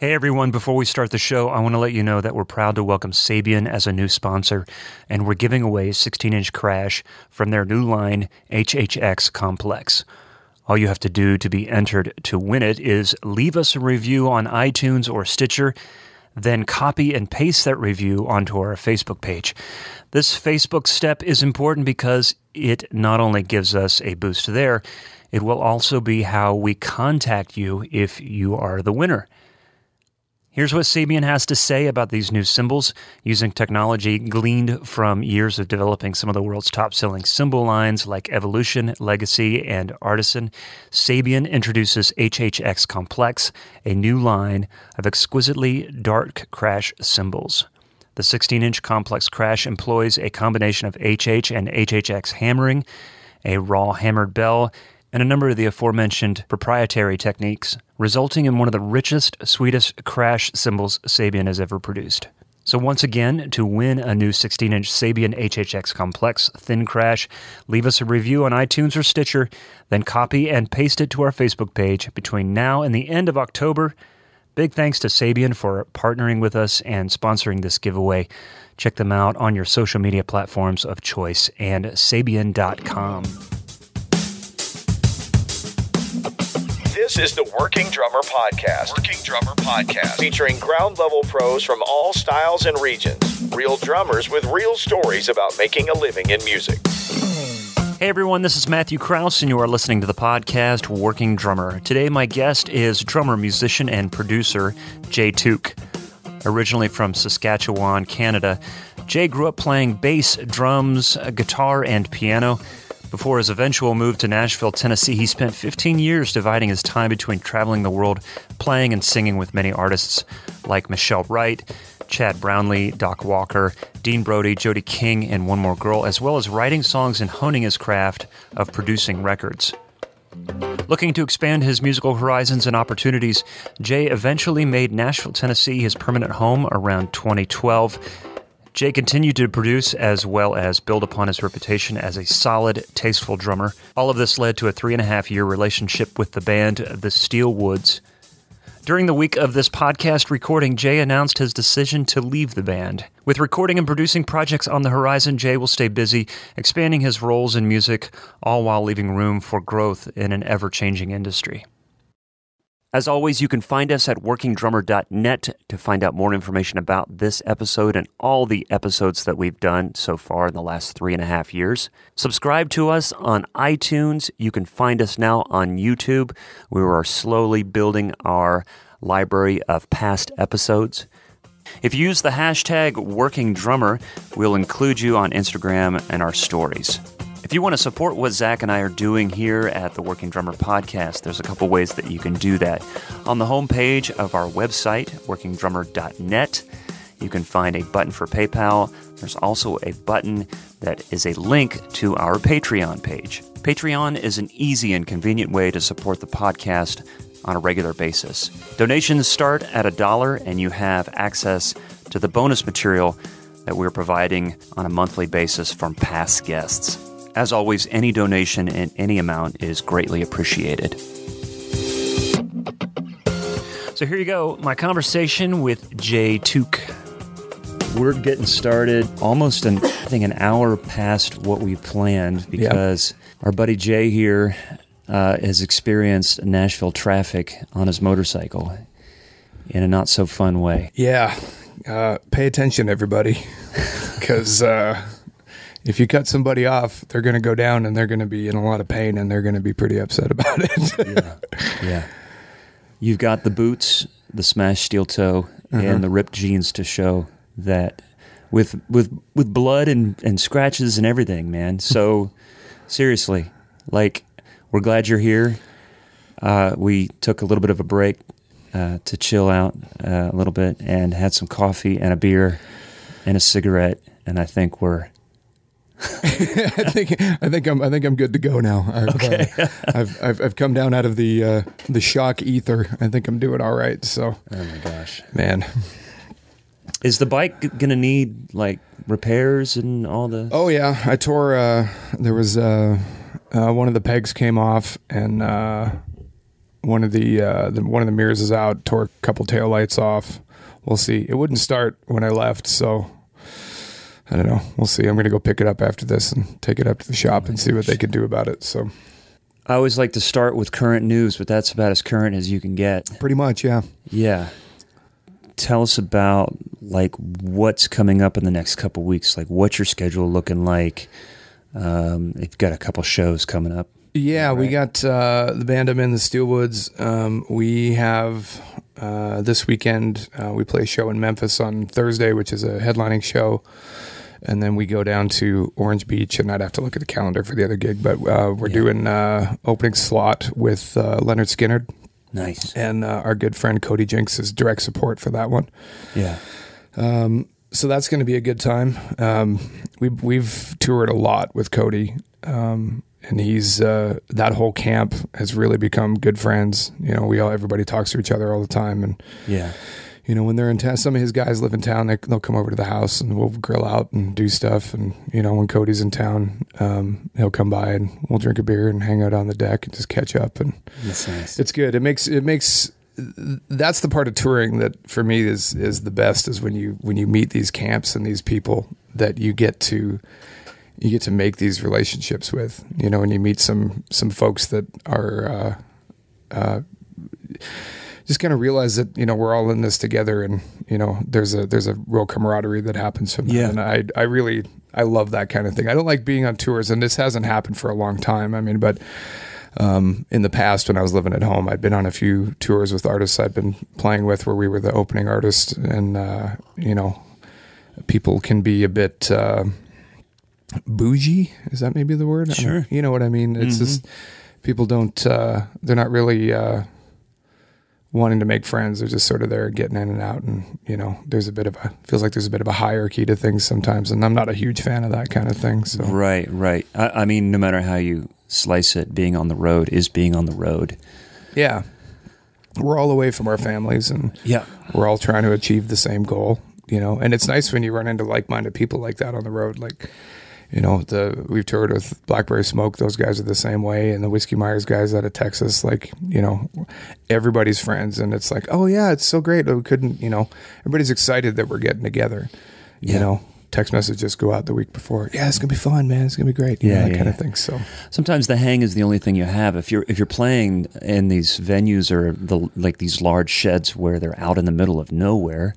Hey everyone, before we start the show, I want to let you know that we're proud to welcome Sabian as a new sponsor, and we're giving away a 16 inch crash from their new line, HHX Complex. All you have to do to be entered to win it is leave us a review on iTunes or Stitcher, then copy and paste that review onto our Facebook page. This Facebook step is important because it not only gives us a boost there, it will also be how we contact you if you are the winner. Here's what Sabian has to say about these new cymbals using technology gleaned from years of developing some of the world's top selling cymbal lines like Evolution, Legacy, and Artisan. Sabian introduces HHX Complex, a new line of exquisitely dark crash cymbals. The 16 inch complex crash employs a combination of HH and HHX hammering, a raw hammered bell, and a number of the aforementioned proprietary techniques, resulting in one of the richest, sweetest crash cymbals Sabian has ever produced. So, once again, to win a new 16 inch Sabian HHX Complex Thin Crash, leave us a review on iTunes or Stitcher, then copy and paste it to our Facebook page between now and the end of October. Big thanks to Sabian for partnering with us and sponsoring this giveaway. Check them out on your social media platforms of choice and Sabian.com. This is the Working Drummer Podcast. Working Drummer Podcast. Featuring ground level pros from all styles and regions. Real drummers with real stories about making a living in music. Hey everyone, this is Matthew Kraus, and you are listening to the podcast Working Drummer. Today, my guest is drummer, musician, and producer Jay Tooke. Originally from Saskatchewan, Canada, Jay grew up playing bass, drums, guitar, and piano. Before his eventual move to Nashville, Tennessee, he spent 15 years dividing his time between traveling the world, playing and singing with many artists like Michelle Wright, Chad Brownlee, Doc Walker, Dean Brody, Jody King, and One More Girl, as well as writing songs and honing his craft of producing records. Looking to expand his musical horizons and opportunities, Jay eventually made Nashville, Tennessee his permanent home around 2012. Jay continued to produce as well as build upon his reputation as a solid, tasteful drummer. All of this led to a three and a half year relationship with the band The Steel Woods. During the week of this podcast recording, Jay announced his decision to leave the band. With recording and producing projects on the horizon, Jay will stay busy, expanding his roles in music, all while leaving room for growth in an ever changing industry. As always, you can find us at workingdrummer.net to find out more information about this episode and all the episodes that we've done so far in the last three and a half years. Subscribe to us on iTunes. You can find us now on YouTube. We are slowly building our library of past episodes. If you use the hashtag working drummer, we'll include you on Instagram and our stories. If you want to support what Zach and I are doing here at the Working Drummer Podcast, there's a couple ways that you can do that. On the homepage of our website, workingdrummer.net, you can find a button for PayPal. There's also a button that is a link to our Patreon page. Patreon is an easy and convenient way to support the podcast on a regular basis. Donations start at a dollar, and you have access to the bonus material that we're providing on a monthly basis from past guests. As always, any donation in any amount is greatly appreciated. So here you go, my conversation with Jay Tooke. We're getting started almost an, I think an hour past what we planned because our buddy Jay here uh, has experienced Nashville traffic on his motorcycle in a not so fun way. Yeah. Uh, pay attention, everybody, because uh, if you cut somebody off, they're going to go down and they're going to be in a lot of pain and they're going to be pretty upset about it. yeah. yeah. You've got the boots, the smashed steel toe, and the ripped jeans to show that with with with blood and, and scratches and everything, man. So seriously, like we're glad you're here. Uh, we took a little bit of a break uh, to chill out uh, a little bit and had some coffee and a beer and a cigarette, and I think we're I think I think I'm I think I'm good to go now. I've, Okay. uh, I've, I've I've come down out of the uh, the shock ether. I think I'm doing all right. So, oh my gosh. man. Is the bike g- gonna need like repairs and all the? Oh yeah, I tore. Uh, there was uh, uh, one of the pegs came off, and uh, one of the, uh, the one of the mirrors is out. Tore a couple tail lights off. We'll see. It wouldn't start when I left, so I don't know. We'll see. I'm going to go pick it up after this and take it up to the shop and see what they can do about it. So I always like to start with current news, but that's about as current as you can get. pretty much, yeah. Yeah. Tell us about like what's coming up in the next couple weeks. Like, what's your schedule looking like? Um, you've got a couple shows coming up. Yeah, we got uh, the band I'm in, the Steel Woods. Um, we have uh, this weekend, uh, we play a show in Memphis on Thursday, which is a headlining show. And then we go down to Orange Beach, and I'd have to look at the calendar for the other gig. But uh, we're Yeah. doing uh, opening slot with uh, Lynyrd Skynyrd, Nice. and uh, our good friend Cody Jinks is direct support for that one. Yeah. so that's going to be a good time. Um, we we've toured a lot with Cody, um, and he's uh, that whole camp has really become good friends. You know, we all everybody talks to each other all the time, and Yeah. You know when they're in town, some of his guys live in town. They, they'll come over to the house and we'll grill out and do stuff. And you know when Cody's in town, um, he'll come by and we'll drink a beer and hang out on the deck and just catch up and That's nice. it's good. It makes it makes that's the part of touring that for me is is the best is when you when you meet these camps and these people that you get to you get to make these relationships with. You know, when you meet some some folks that are uh, uh, just kind of realize that you know we're all in this together, and you know there's a there's a real camaraderie that happens from that. Yeah. And I I really I love that kind of thing. I don't like being on tours, and this hasn't happened for a long time. I mean, but um, in the past when I was living at home, I'd been on a few tours with artists I'd been playing with where we were the opening artist, and uh, you know, people can be a bit uh, bougie. Is that maybe the word? Sure. You know what I mean? It's just people don't. Uh, they're not really. Wanting to make friends they're just sort of there getting in and out and you know there's a bit of a feels like there's a bit of a hierarchy to things sometimes and i'm not a huge fan of that kind of thing so Right, right. I, I mean, no matter how you slice it, being on the road is being on the road. yeah we're all away from our families and Yeah. we're all trying to achieve the same goal you know and it's nice when you run into like-minded people like that on the road like you know the we've toured with blackberry smoke. Those guys are the same way. And the whiskey myers guys out of texas like you know everybody's friends. And it's like oh yeah it's so great. We couldn't you know everybody's excited that we're getting together you Yeah. know text messages go out the week before yeah it's gonna be fun man it's gonna be great you Yeah, know, that yeah, kind yeah. of thing so Sometimes the hang is the only thing you have. If you're if you're playing in these venues or the like these large sheds where they're out in the middle of nowhere,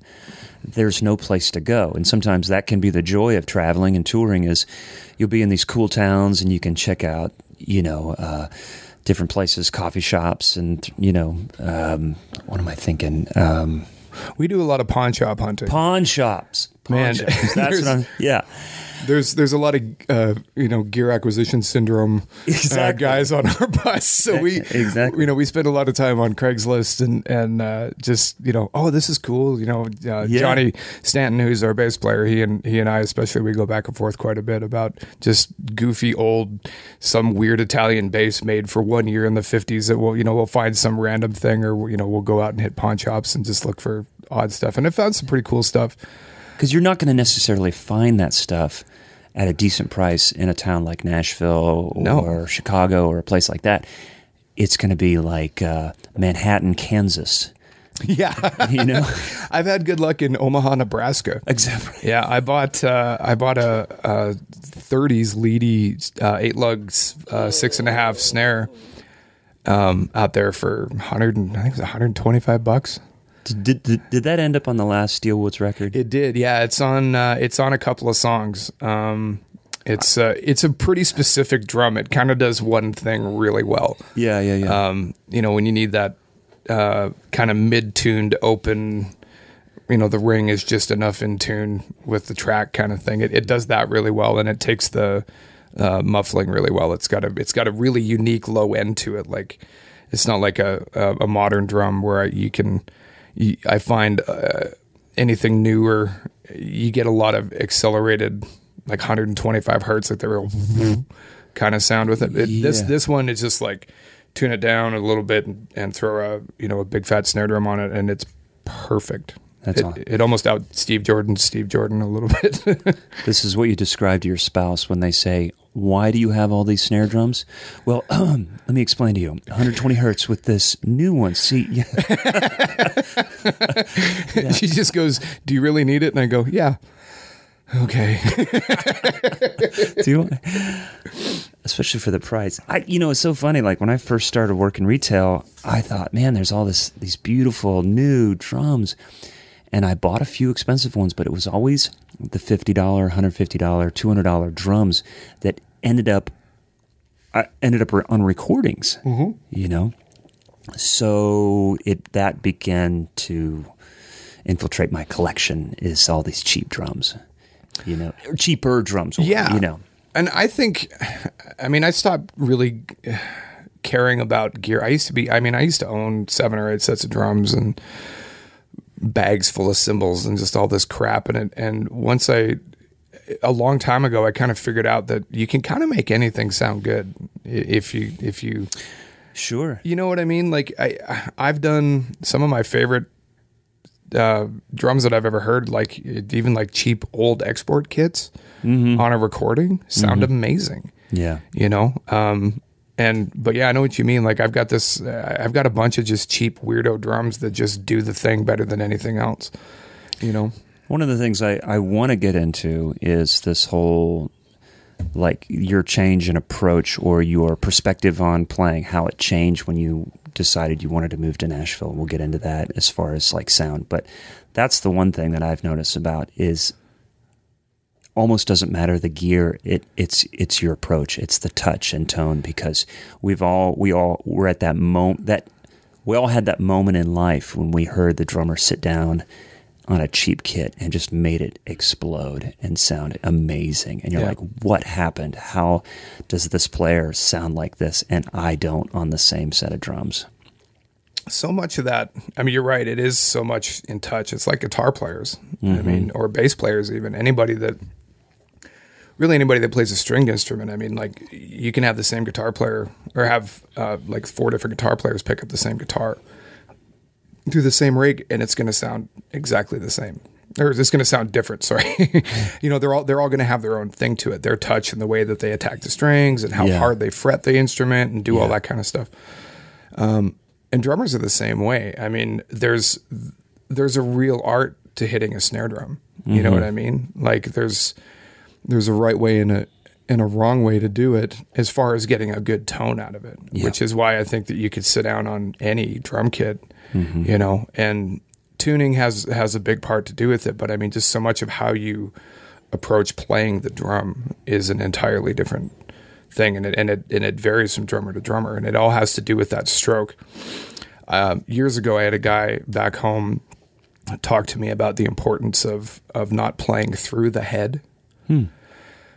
there's no place to go. And sometimes that can be the joy of traveling and touring is you'll be in these cool towns and you can check out, you know, uh, different places, coffee shops, and you know, um, what am I thinking? Um, we do a lot of pawn shop hunting pawn shops. Man. That's what I'm. Yeah. There's there's a lot of uh, you know gear acquisition syndrome uh, guys on our bus, so we Exactly. you know we spend a lot of time on Craigslist and and uh, just you know oh this is cool you know uh, Yeah. Johnny Stanton who's our bass player he and he and I especially we go back and forth quite a bit about just goofy old some weird Italian bass made for one year in the 50s that we'll you know we'll find some random thing or you know we'll go out and hit pawn shops and just look for odd stuff and I found some pretty cool stuff. Because you're not going to necessarily find that stuff at a decent price in a town like Nashville or No. Chicago or a place like that. It's going to be like uh, Manhattan, Kansas. Yeah, You know, I've had good luck in Omaha, Nebraska. exactly. Yeah, I bought uh, I bought a, a 30s Leedy uh, eight lugs uh, six and a half snare um, out there for 100 and, I think it was 125 bucks. Did, did, did that end up on the last Steel Woods record? It did, yeah. It's on uh, it's on a couple of songs. Um, it's uh, it's a pretty specific drum. It kind of does one thing really well. yeah, yeah, yeah. Um, you know, when you need that uh, kind of mid-tuned open, you know, the ring is just enough in tune with the track kind of thing. It, it does that really well, and it takes the uh, muffling really well. It's got a it's got a really unique low end to it. Like it's not like a a, a modern drum where you can. I find uh, anything newer, you get a lot of accelerated, like 125 hertz, like the real kind of sound with it. it This Yeah. this one is just like tune it down a little bit and, and throw a you know a big fat snare drum on it, and it's perfect. That's it, all. it almost out Steve Jordan, Steve Jordan a little bit. this is what you describe to your spouse when they say, why do you have all these snare drums? Well, um, let me explain to you. 120 hertz with this new one. See, yeah. She just goes, "Do you really need it?" And I go, "Yeah." Okay. do you? Especially for the price. I, you know, it's so funny. Like when I first started working retail, I thought, man, there's all this these beautiful new drums, and I bought a few expensive ones, but it was always the fifty dollar, hundred fifty dollar, two hundred dollar drums that ended up I ended up on recordings. Mm-hmm. You know, so it that began to infiltrate my collection. Is all these cheap drums, you know, or cheaper drums. Yeah. you know, And I think, I mean, I stopped really caring about gear. I used to be, I mean, I used to own seven or eight sets of drums and bags full of cymbals and just all this crap. And it, and once I, a long time ago, I kind of figured out that you can kind of make anything sound good if you, if you, sure. you know what I mean? Like I, I've done some of my favorite uh, drums that I've ever heard, like even like cheap old export kits on a recording, sound amazing. Yeah. You know, um, and but yeah, I know what you mean. Like I've got this, I've got a bunch of just cheap weirdo drums that just do the thing better than anything else. You know, One of the things I, I want to get into is this whole like your change in approach or your perspective on playing, how it changed when you decided you wanted to move to Nashville. We'll get into that as far as like sound. But that's the one thing that I've noticed about is almost doesn't matter the gear. It it's it's your approach. It's the touch and tone because we've all we all were at that moment that we all had that moment in life when we heard the drummer sit down on a cheap kit and just made it explode and sound amazing. And you're Yeah. like, what happened? How does this player sound like this? And I don't on the same set of drums. so much of that. I mean, you're right. It is so much in touch. It's like guitar players. I mm-hmm. mean, or bass players, even anybody that really anybody that plays a stringed instrument. I mean, like you can have the same guitar player or have uh, like four different guitar players pick up the same guitar through the same rig, and it's going to sound exactly the same. Or it's going to sound different. Sorry, you know they're all they're all going to have their own thing to it. Their touch and the way that they attack the strings and how Yeah. hard they fret the instrument and do all that kind of stuff and drummers are the same way. I mean, there's there's a real art to hitting a snare drum. You know what I mean? Like there's there's a right way and a and a wrong way to do it as far as getting a good tone out of it. Yeah. Which is why I think that you could sit down on any drum kit, you know, and tuning has has a big part to do with it, but I mean just so much of how you approach playing the drum is an entirely different thing and it, and it and it varies from drummer to drummer and it all has to do with that stroke um, years ago, I had a guy back home talk to me about the importance of of not playing through the head,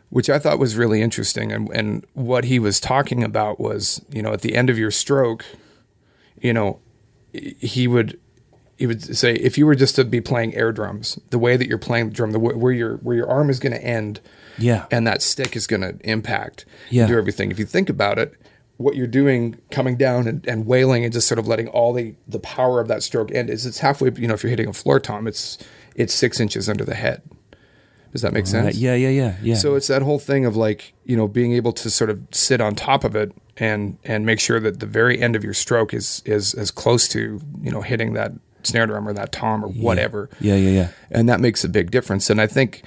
which I thought was really interesting. And and what he was talking about was, you know, at the end of your stroke, you know, he would he would say if you were just to be playing air drums, the way that you're playing the drum, the where your where your arm is going to end, Yeah. and that stick is going to impact Yeah. and do everything. If you think about it, what you're doing coming down and, and wailing and just sort of letting all the the power of that stroke end is it's halfway. You know, if you're hitting a floor tom, it's it's six inches under the head. Does that make Uh, sense? yeah, yeah, yeah, yeah. So it's that whole thing of like you know being able to sort of sit on top of it and and make sure that the very end of your stroke is is as close to you know hitting that snare drum or that tom or whatever yeah, yeah, yeah. and that makes a big difference. And I think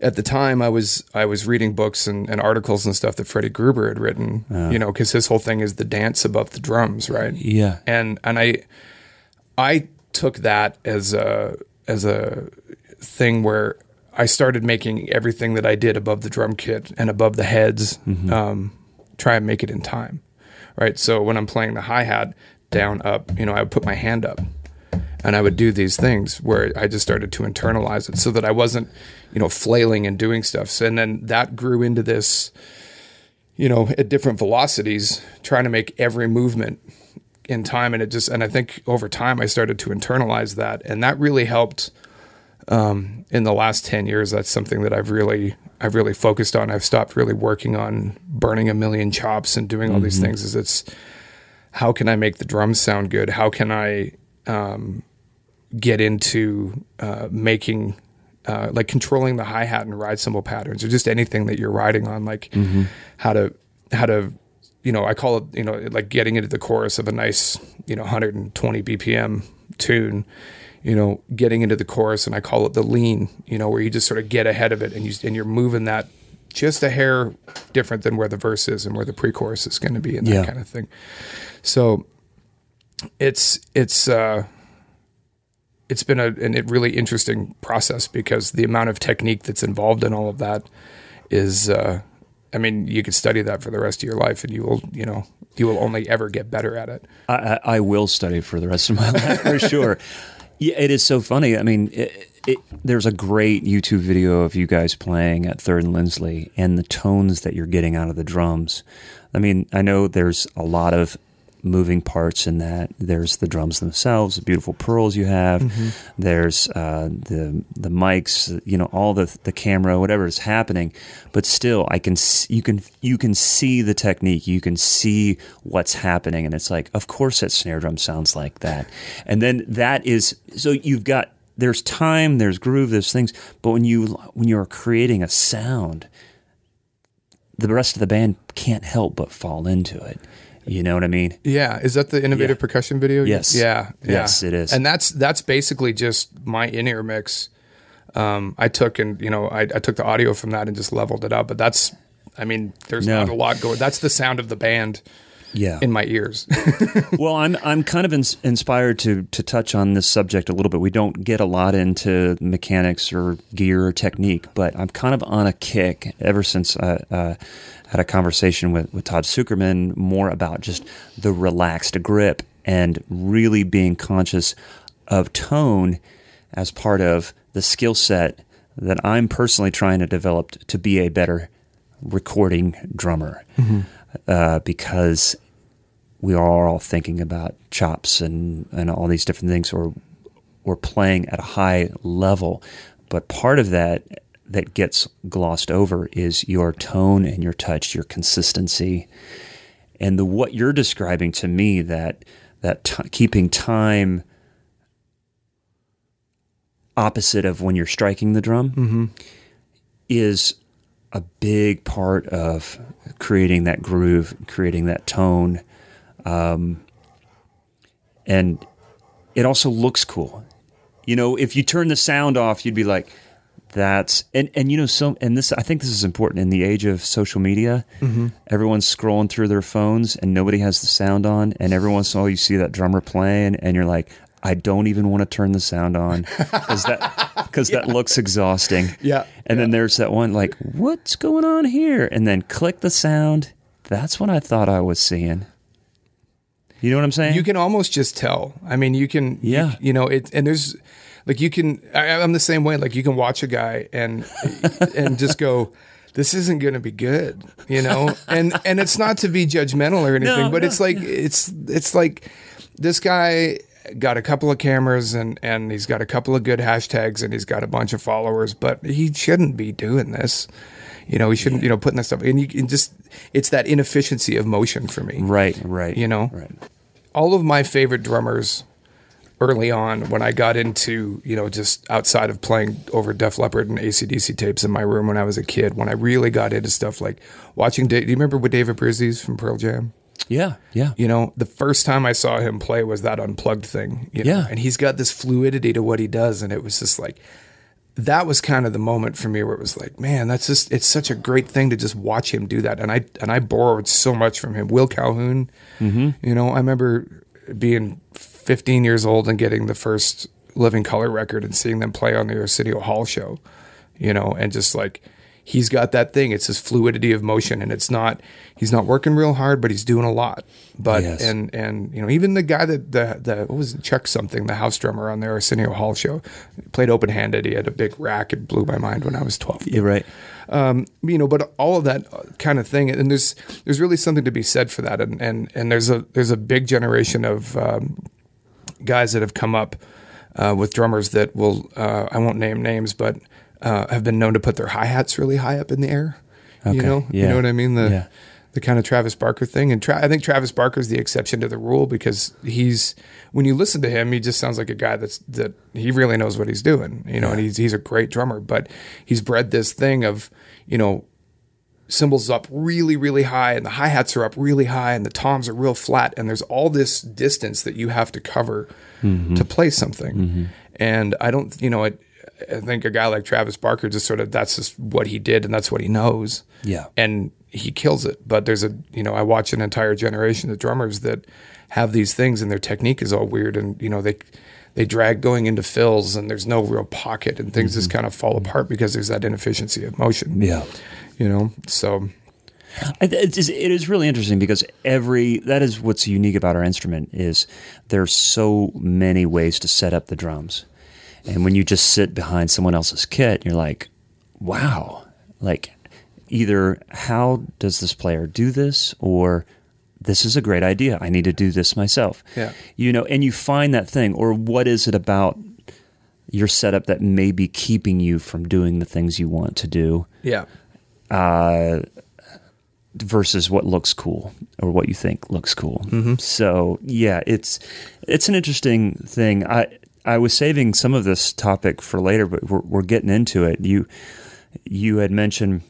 at the time I was I was reading books and, and articles and stuff that Freddie Gruber had written, you know, because his whole thing is the dance above the drums, right? Yeah. And and I I took that as a as a thing where I started making everything that I did above the drum kit and above the heads, um, try and make it in time, right? So when I'm playing the hi hat down up, you know, I would put my hand up and I would do these things where I just started to internalize it so that I wasn't, you know, flailing and doing stuff. So, and then that grew into this, you know, at different velocities, trying to make every movement in time. And it just, and I think over time I started to internalize that. And that really helped um, in the last 10 years. That's something that I've really, I've really focused on. I've stopped really working on burning a million chops and doing all these things is it's, how can I make the drums sound good? How can I, um, get into uh, making uh, like controlling the hi hat and ride cymbal patterns, or just anything that you're riding on, like how to how to you know I call it you know like getting into the chorus of a nice you know 120 BPM tune. You know, getting into the chorus, and I call it the lean. You know, where you just sort of get ahead of it, and you and you're moving that just a hair different than where the verse is and where the pre-chorus is going to be, and that Yeah. kind of thing. So it's it's uh, it's been a an, a really interesting process because the amount of technique that's involved in all of that is uh, I mean you could study that for the rest of your life and you will you know you will only ever get better at it. I, I, I will study for the rest of my life for sure. Yeah, it is so funny. I mean, it, it, there's a great YouTube video of you guys playing at Third and Lindsley and the tones that you're getting out of the drums. I mean, I know there's a lot of moving parts in that. There's the drums themselves, the beautiful pearls you have. There's uh, the the mics, you know, all the the camera, whatever is happening. But still, I can you can you can see the technique. You can see what's happening, and it's like, of course, that snare drum sounds like that. And then that is so you've got there's time, there's groove, there's things. But when you when you're creating a sound, the rest of the band can't help but fall into it. You know what I mean? Yeah, is that the innovative Yeah. percussion video? Yes. Yeah. yeah. Yes, it is. And that's that's basically just my in-ear mix. Um, I took and you know I, I took the audio from that and just leveled it up. But that's, I mean, there's No. not a lot going. That's the sound of the band Yeah. in my ears. well, I'm I'm kind of ins- inspired to to touch on this subject a little bit. We don't get a lot into mechanics or gear or technique, but I'm kind of on a kick ever since I uh, had a conversation with with Todd Zuckerman more about just the relaxed grip and really being conscious of tone as part of the skill set that I'm personally trying to develop to be a better recording drummer. Uh, because we are all thinking about chops and, and all these different things or or playing at a high level. But part of that that gets glossed over is your tone and your touch, your consistency. And the what you're describing to me that that t- keeping time opposite of when you're striking the drum is a big part of creating that groove, creating that tone. Um, and it also looks cool. You know, if you turn the sound off, you'd be like, that's and and you know so and this I think this is important in the age of social media. Everyone's scrolling through their phones and nobody has the sound on, and every once in a while you see that drummer playing, and you're like, I don't even want to turn the sound on because that because that looks exhausting. Yeah, and then there's that one like, what's going on here? And then click the sound. That's what I thought I was seeing. You know what I'm saying? you can almost just tell. I mean, you can, Yeah. you, know, it, and there's like, you can, I, I'm the same way. Like, you can watch a guy and, and just go, this isn't going to be good, you know? And, and it's not to be judgmental or anything, No, but no, it's like, it's, it's like this guy got a couple of cameras and, and he's got a couple of good hashtags and he's got a bunch of followers, but he shouldn't be doing this. You know, he shouldn't, you know, putting that stuff and you can just, it's that inefficiency of motion for me right, right. you know right. all of my favorite drummers early on when I got into, you know, just outside of playing over Def Leppard and ACDC tapes in my room when I was a kid, when I really got into stuff like watching, Da- do you remember with Dave Abbruzzese from Pearl Jam? Yeah, yeah. You know, the first time I saw him play was that unplugged thing. You know? Yeah. And he's got this fluidity to what he does. And it was just like, that was kind of the moment for me where it was like, man, that's just, it's such a great thing to just watch him do that. And I, and I borrowed so much from him. Will Calhoun, mm-hmm. you know, I remember being 15 years old and getting the first Living Colour record and seeing them play on the Arsenio Hall show, you know, and just like, he's got that thing. It's his fluidity of motion, and it's not. He's not working real hard, but he's doing a lot. But Yes. and and you know, even the guy that the the what was it, Chuck something, the house drummer on the Arsenio Hall show, played open handed. He had a big rack. It blew my mind when I was twelve You're right. you know, but all of that kind of thing, and there's there's really something to be said for that, and and and there's a there's a big generation of um, guys that have come up uh, with drummers that will uh, I won't name names, but uh, have been known to put their hi hats really high up in the air. You Okay, know, you know what I mean. The yeah. the kind of Travis Barker thing. And Tra- I think Travis Barker is the exception to the rule because he's when you listen to him, he just sounds like a guy that's that he really knows what he's doing, you know, and he's he's a great drummer, but he's bred this thing of, you know, cymbals up really really high and the hi-hats are up really high and the toms are real flat and there's all this distance that you have to cover to play something. And I don't, you know, I, I think a guy like Travis Barker just sort of that's just what he did and that's what he knows Yeah. and he kills it. But there's a you know I watch an entire generation of drummers that have these things and their technique is all weird and you know they they drag going into fills and there's no real pocket and things just mm-hmm. kind of fall apart because there's that inefficiency of motion. Yeah. You know, so I- It is, it is really interesting because every that is what's unique about our instrument is there's so many ways to set up the drums, and when you just sit behind someone else's kit, you're like, wow, like either how does this player do this or this is a great idea. I need to do this myself. Yeah. You know, and you find that thing, or what is it about your setup that may be keeping you from doing the things you want to do? yeah. Uh, versus what looks cool or what you think looks cool. Mm-hmm. So yeah, it's it's an interesting thing. I I was saving some of this topic for later, but we're, we're getting into it. You you had mentioned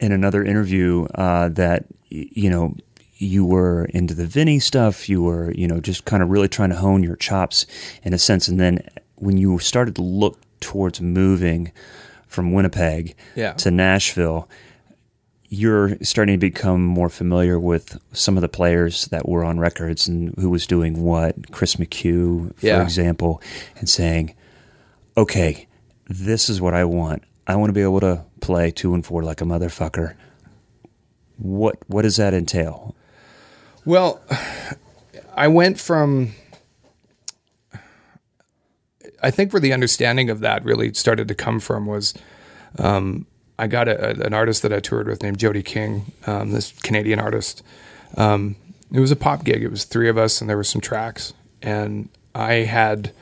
in another interview uh, that you know you were into the Vinny stuff. You were you know just kind of really trying to hone your chops in a sense, and then when you started to look towards moving from Winnipeg Yeah. to Nashville, you're starting to become more familiar with some of the players that were on records and who was doing what. Chris McHugh, for Yeah. example, and saying, "Okay, this is what I want. I want to be able to play two and four like a motherfucker." What what does that entail? Well, I went from. I think where the understanding of that really started to come from was um, I got a, an artist that I toured with named Jody King, um, this Canadian artist. Um, it was a pop gig. It was three of us, and there were some tracks. And I had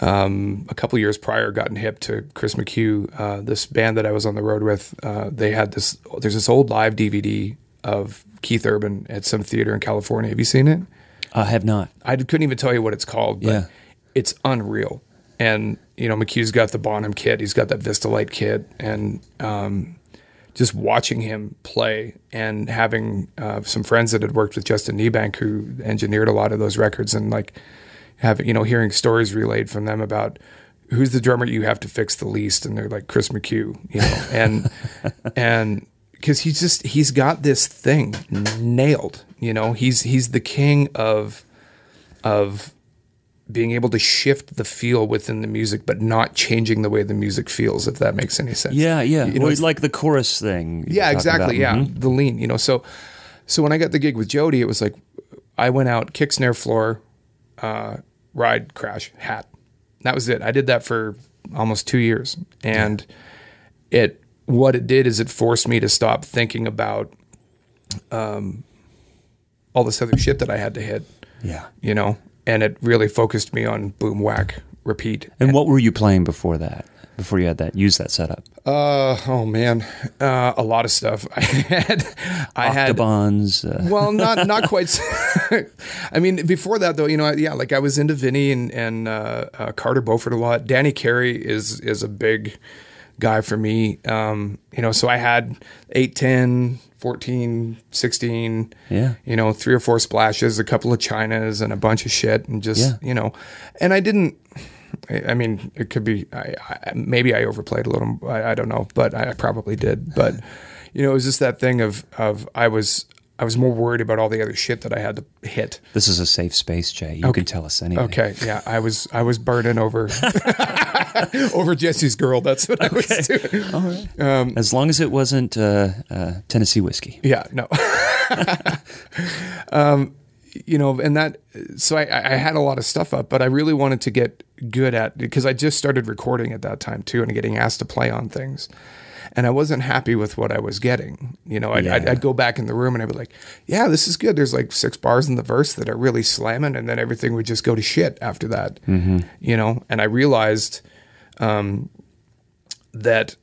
um, a couple years prior gotten hip to Chris McHugh. Uh, this band that I was on the road with, uh, they had this. There's this old live DVD of Keith Urban at some theater in California. Have you seen it? I have not. I couldn't even tell you what it's called, but Yeah. it's unreal. And you know, McHugh's got the Bonham kit, he's got that Vistalite kit, and um, just watching him play and having uh, some friends that had worked with Justin Niebank who engineered a lot of those records, and like having you know hearing stories relayed from them about who's the drummer you have to fix the least, and they're like Chris McHugh, you know, and and because he's just he's got this thing nailed, you know, he's he's the king of of being able to shift the feel within the music, but not changing the way the music feels, if that makes any sense. Yeah, yeah. You know, well, it's- like the chorus thing. yeah, exactly. about. Yeah, Mhm. the lean. You know, so so when I got the gig with Jody, it was like I went out, kick, snare, floor, uh, ride, crash, hat. That was it. I did that for almost two years, and it what it did is it forced me to stop thinking about um, all this other shit that I had to hit. Yeah. You know, and it really focused me on boom, whack, repeat. And what were you playing before that? Before you had that, use that setup. Uh, oh man, uh, a lot of stuff. I had, I had Octobans. Uh, well, not not quite. I mean, before that though, you know, yeah, like I was into Vinny and and uh, uh, Carter Beauford a lot. Danny Carey is is a big guy for me. Um, you know, so I had 8, 10, 14, 16, Yeah. you know, three or four splashes, a couple of chinas, and a bunch of shit, and just Yeah. you know, and I didn't. I mean, it could be. I, I, maybe I overplayed a little. I, I don't know, but I probably did. But you know, it was just that thing of of I was I was more worried about all the other shit that I had to hit. this is a safe space, Jay. You can tell us anything. Okay, yeah, I was I was burning over over Jesse's girl. That's what I was doing. As long as it wasn't uh, uh, Tennessee whiskey. Yeah, no. um, you know, and that, so I, I had a lot of stuff up, but I really wanted to get good at because I just started recording at that time too and getting asked to play on things. And I wasn't happy with what I was getting. You know, I'd, I'd, I'd go back in the room and I'd be like, yeah, this is good. There's like six bars in the verse that are really slamming. And then everything would just go to shit after that. You know, and I realized um, that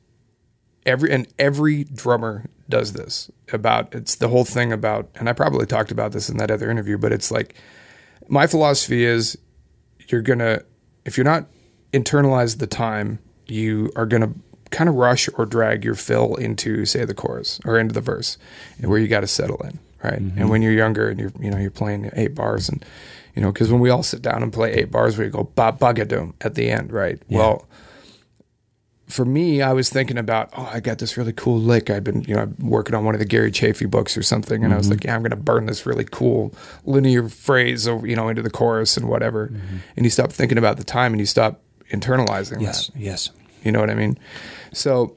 every and every drummer does this about it's the whole thing about and I probably talked about this in that other interview, but it's like my philosophy is you're gonna if you're not internalize the time, you are gonna kind of rush or drag your fill into say the chorus or into the verse and where you got to settle in right? And mm-hmm. when you're younger and you're you know you're playing eight bars and you know because when we all sit down and play eight bars we go ba bagadum at the end right? Well for me i was thinking about oh i got this really cool lick. I've been you know working on one of the Gary Chaffee books or something. And i was mm-hmm. like yeah i'm going to burn this really cool linear phrase over you know into the chorus and whatever. Mm-hmm. And you stop thinking about the time and you stop internalizing Yes. that. Yes. you know what I mean? So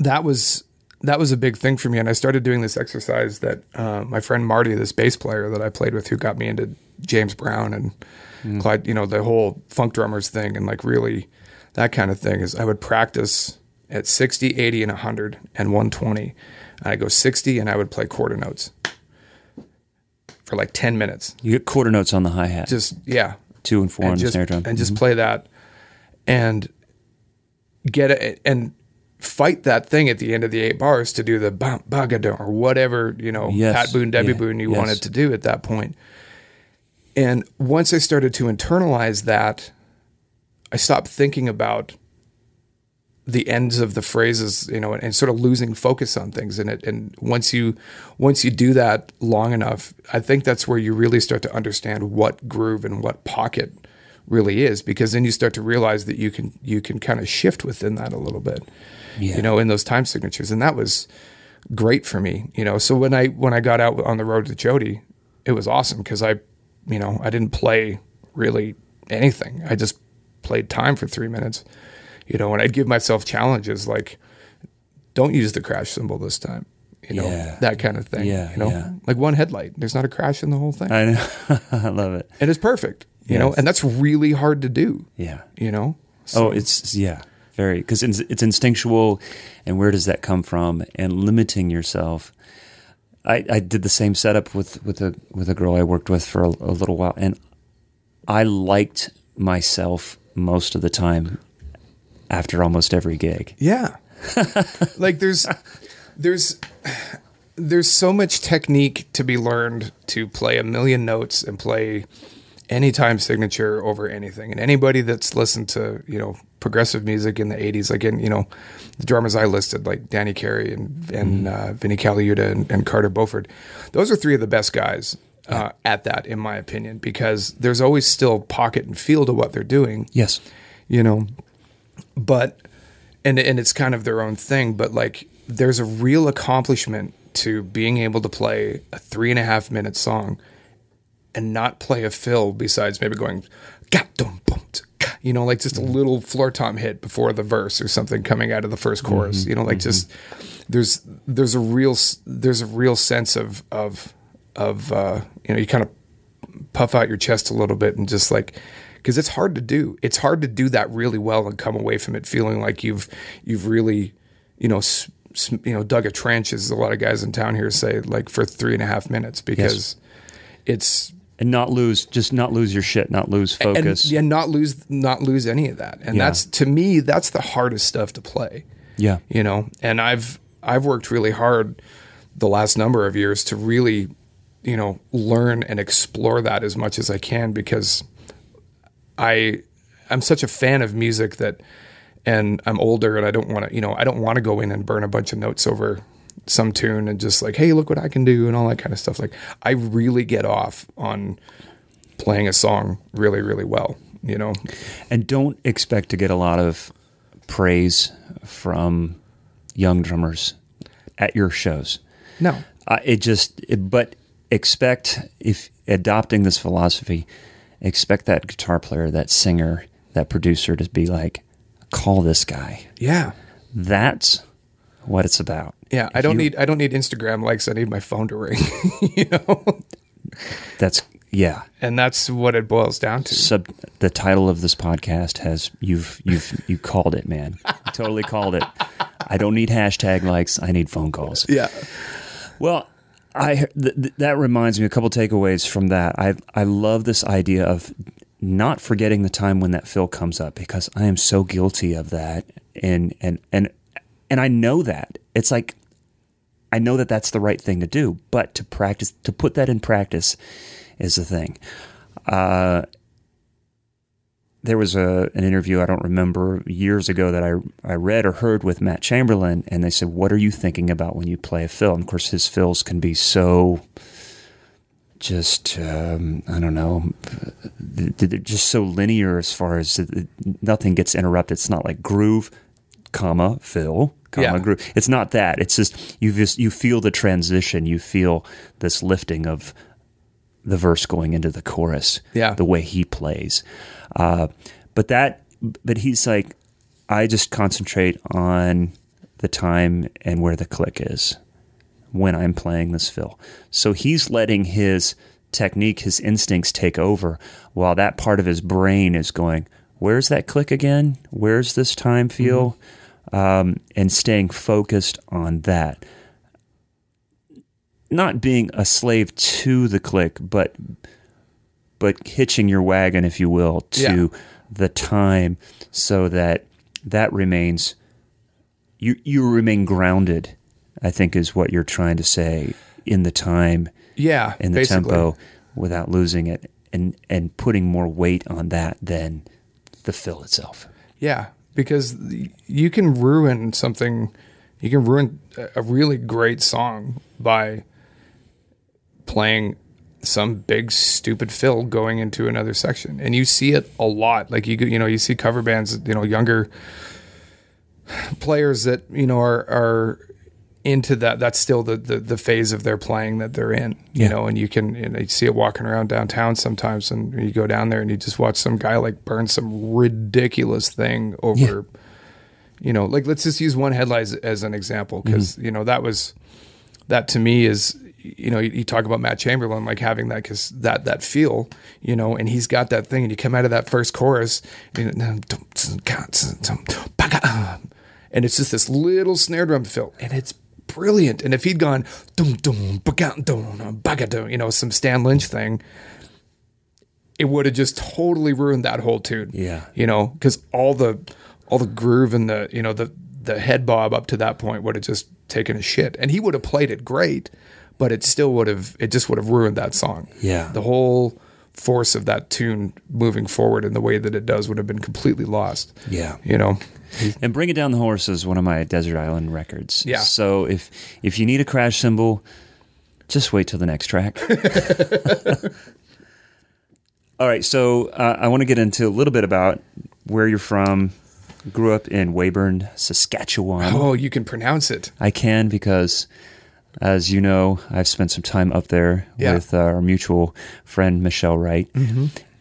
that was that was a big thing for me, and I started doing this exercise that uh, my friend Marty, this bass player that I played with, who got me into James Brown and Clyde, you know, the whole funk drummers thing, and like really that kind of thing. Is I would practice at 60, 80, and 100 and 120. And I go 60, and I would play quarter notes for like 10 minutes. You get quarter notes on the hi hat, Just yeah, two and four on and the snare drum. and just play that and get it and fight that thing at the end of the eight bars to do the bagada or whatever you know Yes. Pat Boone Debbie Yeah. Boone you Yes. wanted to do at that point. And once I started to internalize that, I stopped thinking about the ends of the phrases, you know, and, and sort of losing focus on things in it. And once you once you do that long enough, I think that's where you really start to understand what groove and what pocket really is, because then you start to realize that you can you can kind of shift within that a little bit, Yeah. you know, in those time signatures, and that was great for me, you know. So when I when I got out on the road to Jody, it was awesome because I, you know, I didn't play really anything. I just played time for three minutes, you know, and I'd give myself challenges like, don't use the crash cymbal this time, you know, Yeah. that kind of thing. Yeah, you know, yeah. like one headlight. There's not a crash in the whole thing, I know. I love it. and it's perfect, you know, and that's really hard to do, Yeah. you know. Oh, it's yeah, very because it's, it's instinctual, and where does that come from? And limiting yourself. I, I did the same setup with with a with a girl I worked with for a, a little while, and I liked myself most of the time after almost every gig. Yeah. like there's there's there's so much technique to be learned to play a million notes and play any time signature over anything. And anybody that's listened to, you know, progressive music in the 80s, like in, you know, the drummers I listed, like Danny Carey and, and uh, Vinnie Colaiuta and, and Carter Beauford, those are three of the best guys uh, at that, in my opinion, because there's always still pocket and feel to what they're doing Yes. you know but and and it's kind of their own thing but like there's a real accomplishment to being able to play a three and a half minute song and not play a fill besides maybe going "Ga dum bum tsk, ga," you know like just a mm-hmm. little floor tom hit before the verse or something coming out of the first chorus mm-hmm. you know like mm-hmm. just there's there's a real there's a real sense of of of uh you know you kind of puff out your chest a little bit and just like because it's hard to do. It's hard to do that really well and come away from it feeling like you've you've really you know s- s- you know dug a trench, as a lot of guys in town here say, like for three and a half minutes because it's And not lose, just not lose your shit, not lose focus. and yeah, not lose not lose any of that. And Yeah. that's to me that's the hardest stuff to play yeah. you know and i've i've worked really hard the last number of years to really you know learn and explore that as much as i can because i i'm such a fan of music that and i'm older and i don't want to you know i don't want to go in and burn a bunch of notes over some tune and just like hey look what i can do and all that kind of stuff like i really get off on playing a song really really well you know And don't expect to get a lot of praise from young drummers at your shows. no Uh, it just, it, but expect if adopting this philosophy, expect that guitar player, that singer, that producer to be like, call this guy. yeah That's what it's about. Yeah, I don't you- need I don't need Instagram likes. I need my phone to ring. you know, That's yeah. and that's what it boils down to. Sub the title of this podcast has you've you've you called it, man. Totally called it. I don't need hashtag likes. I need phone calls. Yeah, Well, I th- th- that reminds me a couple takeaways from that. I I love this idea of not forgetting the time when that fill comes up because I am so guilty of that, and and and and I know that it's like I know that that's the right thing to do, but to practice, to put that in practice is the thing. Uh, there was a an interview I don't remember years ago that I I read or heard with Matt Chamberlain, and they said, "What are you thinking about when you play a fill?" And of course, his fills can be so just um, I don't know, they're just so linear as far as nothing gets interrupted. It's not like groove, comma fill, comma Yeah. groove. It's not that. It's just you just you feel the transition. You feel this lifting of the verse going into the chorus. Yeah. the way he plays. Uh, but that, but he's like, I just concentrate on the time and where the click is when I'm playing this fill. So he's letting his technique, his instincts take over while that part of his brain is going, Where's that click again? Where's this time feel? Um, and staying focused on that. Not being a slave to the click, but but hitching your wagon, if you will, to Yeah. the time so that that remains you you remain grounded, I think is what you're trying to say in the time Yeah, in the basically. tempo without losing it and and putting more weight on that than the fill itself. Yeah, because you can ruin something. You can ruin a- really great song by playing some big stupid fill going into another section, and you see it a lot. Like you, you know, you see cover bands, you know, younger players that you know are are into that. That's still the the, the phase of their playing that they're in. You Yeah. know, and you can you, know, you see it walking around downtown sometimes, and you go down there and you just watch some guy like burn some ridiculous thing over. You know, like let's just use One Headlight as, as an example because you know that was that to me is you know you, you talk about Matt Chamberlain like having that because that that feel you know and he's got that thing and you come out of that first chorus and, and it's just this little snare drum fill and it's brilliant and if he'd gone dum dum dum dum you know some Stan Lynch thing it would have just totally ruined that whole tune Yeah. you know because all the all the groove and the you know the the head bob up to that point would have just taken a shit and he would have played it great but it still would have it just would have ruined that song Yeah. the whole force of that tune moving forward in the way that it does would have been completely lost Yeah. you know And Bringing Down the Horse is one of my Desert Island records. Yeah. So if if you need a crash cymbal, just wait till the next track. All right, so uh, I want to get into a little bit about where you're from. Grew up in Weyburn, Saskatchewan. oh you can pronounce it I can because, as you know, I've spent some time up there Yeah. with uh, our mutual friend Michelle Wright.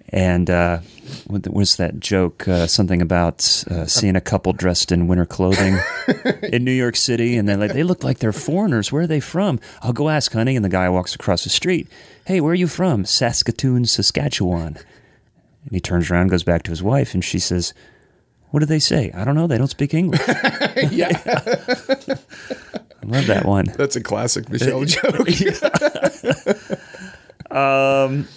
And uh, what was that joke? Uh, something about uh, seeing a couple dressed in winter clothing in New York City, and they're like, they look like they're foreigners. Where are they from? I'll go ask, honey. And the guy walks across the street. Hey, where are you from? Saskatoon, Saskatchewan. And he turns around, goes back to his wife, and she says, "What do they say? I don't know. They don't speak English." yeah I love that one. that's a classic Michelle joke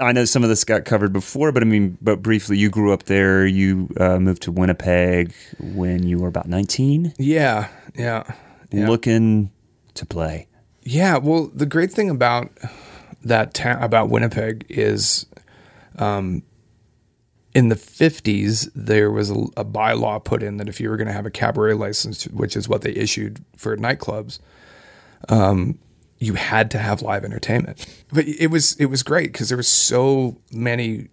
I know some of this got covered before, but I mean, but briefly, you grew up there. You uh, moved to Winnipeg when you were about 19, yeah yeah yeah looking to play. Yeah, well, the great thing about that town about Winnipeg is, um, in the fifties there was a, a bylaw put in that if you were going to have a cabaret license, which is what they issued for nightclubs, um, you had to have live entertainment. But it was it was great because there were so many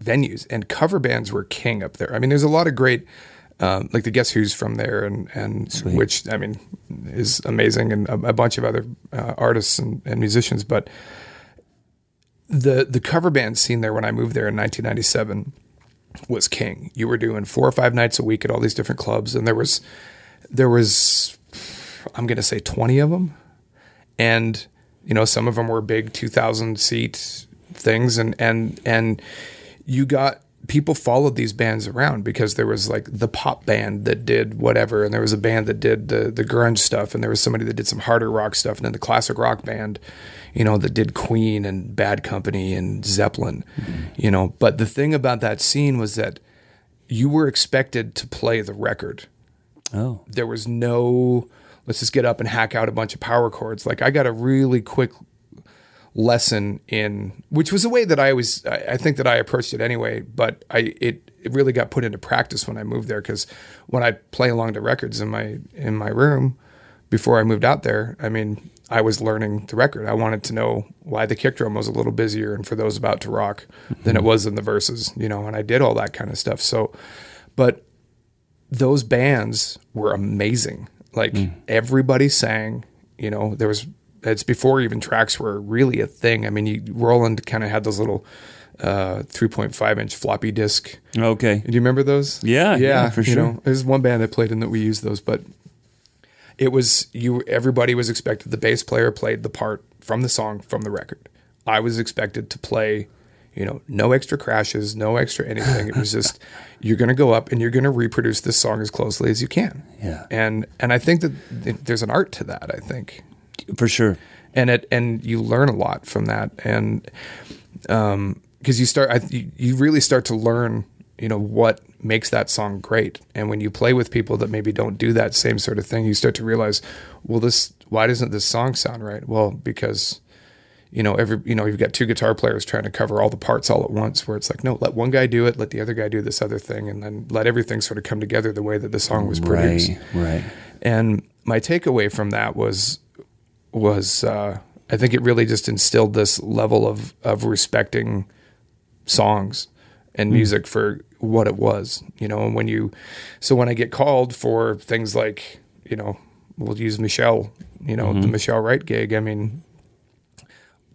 venues and cover bands were king up there. I mean, there's a lot of great. Um, like the Guess Who's from there, and and which I mean is amazing, and a, a bunch of other uh, artists and, and musicians. But the the cover band scene there when I moved there in 1997 was king. You were doing four or five nights a week at all these different clubs, and there was there was I'm going to say 20 of them, and you know some of them were big 2,000 seat things, and and and you got people followed these bands around because there was like the pop band that did whatever, and there was a band that did the the grunge stuff, and there was somebody that did some harder rock stuff, and then the classic rock band, you know, that did Queen and Bad Company and Zeppelin, you know. But the thing about that scene was that you were expected to play the record Oh, there was no let's just get up and hack out a bunch of power chords. Like I got a really quick lesson in which was the way that I always I, I think that I approached it anyway, but I it, it really got put into practice when I moved there because when I play along the records in my in my room before I moved out there, I mean I was learning the record. I wanted to know why the kick drum was a little busier and for those about to rock than it was in the verses, you know, and I did all that kind of stuff. So, but those bands were amazing. Like everybody sang, you know, there was, it's before even tracks were really a thing. I mean, you, Roland kind of had those little uh, 3.5 inch floppy disk. Okay. Do you remember those? Yeah, yeah, for you sure. know, there's one band I played in that we used those, but it was you. Everybody was expected. The bass player played the part from the song from the record. I was expected to play, you know, no extra crashes, no extra anything. It was just you're going to go up and you're going to reproduce this song as closely as you can. Yeah. and and I think that there's an art to that. I think For sure. and it and you learn a lot from that and um because you start I, you, you really start to learn you know what makes that song great and when you play with people that maybe don't do that same sort of thing you start to realize well this why doesn't this song sound right well because you know every you know you've got two guitar players trying to cover all the parts all at once where it's like no let one guy do it let the other guy do this other thing and then let everything sort of come together the way that the song was produced Right. Right. and my takeaway from that was was uh, I think it really just instilled this level of of respecting songs and music for what it was, you know. And when you, so when I get called for things like, you know, we'll use Michelle, you know, the mm-hmm. Michelle Wright gig. I mean,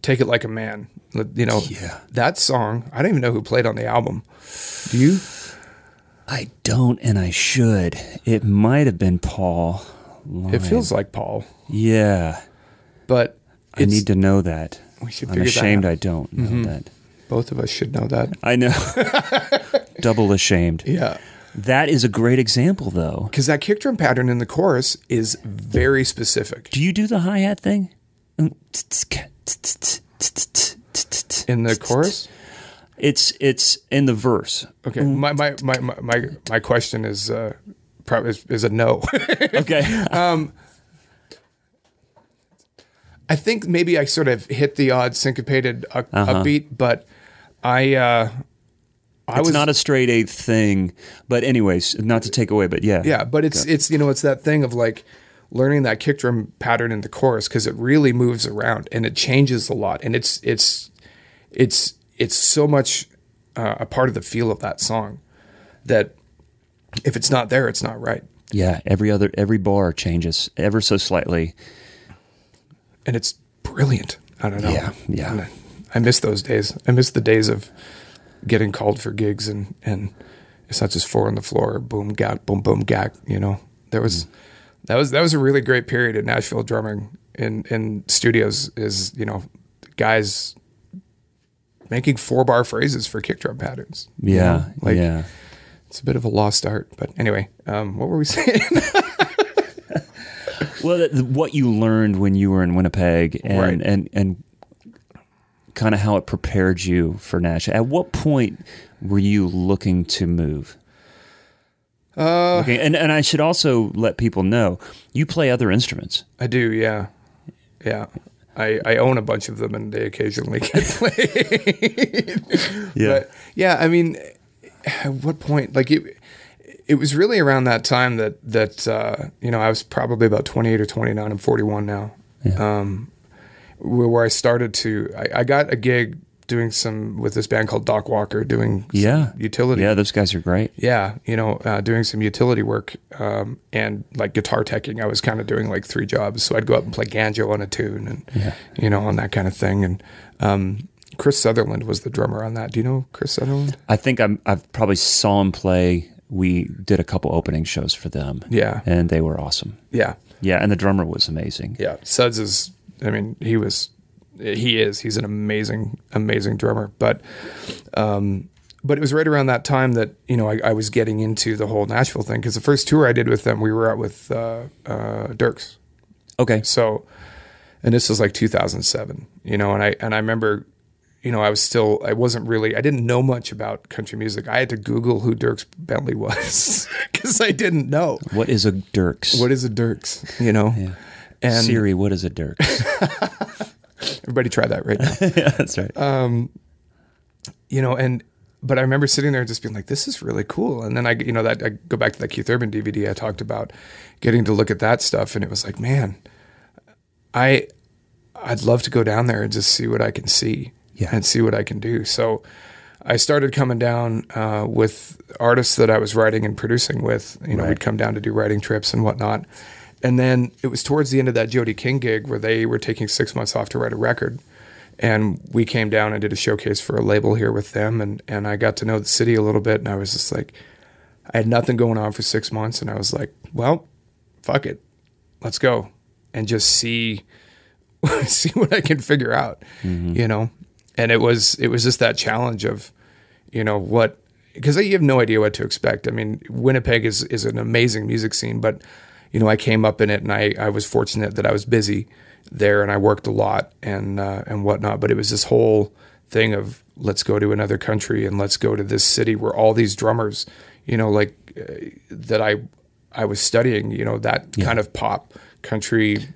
take it like a man, you know. Yeah. That song, I don't even know who played on the album. Do you? I don't, and I should. It might have been Paul. It feels like Paul, Yeah. but I need to know that. We should I'm ashamed. I don't know mm-hmm. that. Both of us should know that. I know. Double ashamed. Yeah. That is a great example, though. Because that kick drum pattern in the chorus is very specific. Do you do the hi hat thing? In the chorus? It's it's in the verse. Okay. My my my my my, question is uh is, is a no. Okay. I think maybe I sort of hit the odd syncopated uh, upbeat, but I uh I it's was not a straight eighth thing, but anyways, not to take away, but yeah, Yeah, but it's it's you know it's that thing of like learning that kick drum pattern in the chorus because it really moves around and it changes a lot and it's it's it's it's so much uh, a part of the feel of that song that if it's not there, it's not right. yeah. Every other every bar changes ever so slightly. And it's brilliant. I don't know. Yeah, yeah. I miss those days. I miss the days of getting called for gigs and and it's not just four on the floor, boom gag, boom boom gag. You know, there was that was that was a really great period in Nashville drumming in in studios. Is you know guys making four bar phrases for kick drum patterns. you Yeah, know? like yeah. it's a bit of a lost art. But anyway, um, what were we saying? Well, what you learned when you were in Winnipeg, and Right. and and kind of how it prepared you for Nashville. At what point were you looking to move? Uh, okay, and and I should also let people know you play other instruments. I do, yeah, yeah. I, I own a bunch of them, and they occasionally get played. But yeah, I mean, at what point? Like it, it was really around that time that that uh, you know I was probably about twenty eight or twenty nine. I'm forty one now. Um, where, I started to, I, I got a gig doing some with this band called Doc Walker, doing Yeah, utility Yeah, those guys are great. yeah, you know, uh, doing some utility work um, and like guitar teching. I was kind of doing like three jobs, so I'd go up and play banjo on a tune, and yeah. you know, on that kind of thing. And um, Chris Sutherland was the drummer on that. Do you know Chris Sutherland? I think I'm, I've probably saw him play. We did a couple opening shows for them. Yeah. and they were awesome. Yeah, Yeah, and the drummer was amazing. yeah. Suds is, I mean, he was, he is, he's an amazing, amazing drummer. But, um, but it was right around that time that you know I, I was getting into the whole Nashville thing because the first tour I did with them, we were out with uh, uh, Dierks. Okay, So, and this was like 2007, you know, and I and I remember, you know, I was still, I wasn't really, I didn't know much about country music. I had to Google who Dierks Bentley was because I didn't know. What is a Dierks? What is a Dierks? You know? Yeah. And Siri, what is a dirk? everybody try that right now. yeah, that's right. you know, and but I remember sitting there and just being like, "This is really cool." And then I, you know, that I go back to that Keith Urban DVD I talked about, getting to look at that stuff, and it was like, man, I, I'd love to go down there and just see what I can see, Yeah. and see what I can do. So, I started coming down uh, with artists that I was writing and producing with. You know, Right. we'd come down to do writing trips and whatnot. And then it was towards the end of that Jody King gig where they were taking six months off to write a record. And we came down and did a showcase for a label here with them. And, and I got to know the city a little bit. And I was just like, I had nothing going on for six months. And I was like, well, fuck it. Let's go and just see see what I can figure out, mm-hmm. you know. And it was it was just that challenge of, you know, what because you have no idea what to expect. I mean, Winnipeg is is an amazing music scene, but you know, I came up in it, and I I was fortunate that I was busy there, and I worked a lot and uh, and whatnot. But it was this whole thing of let's go to another country and let's go to this city where all these drummers, you know, like uh, that I I was studying, you know, that kind of pop country,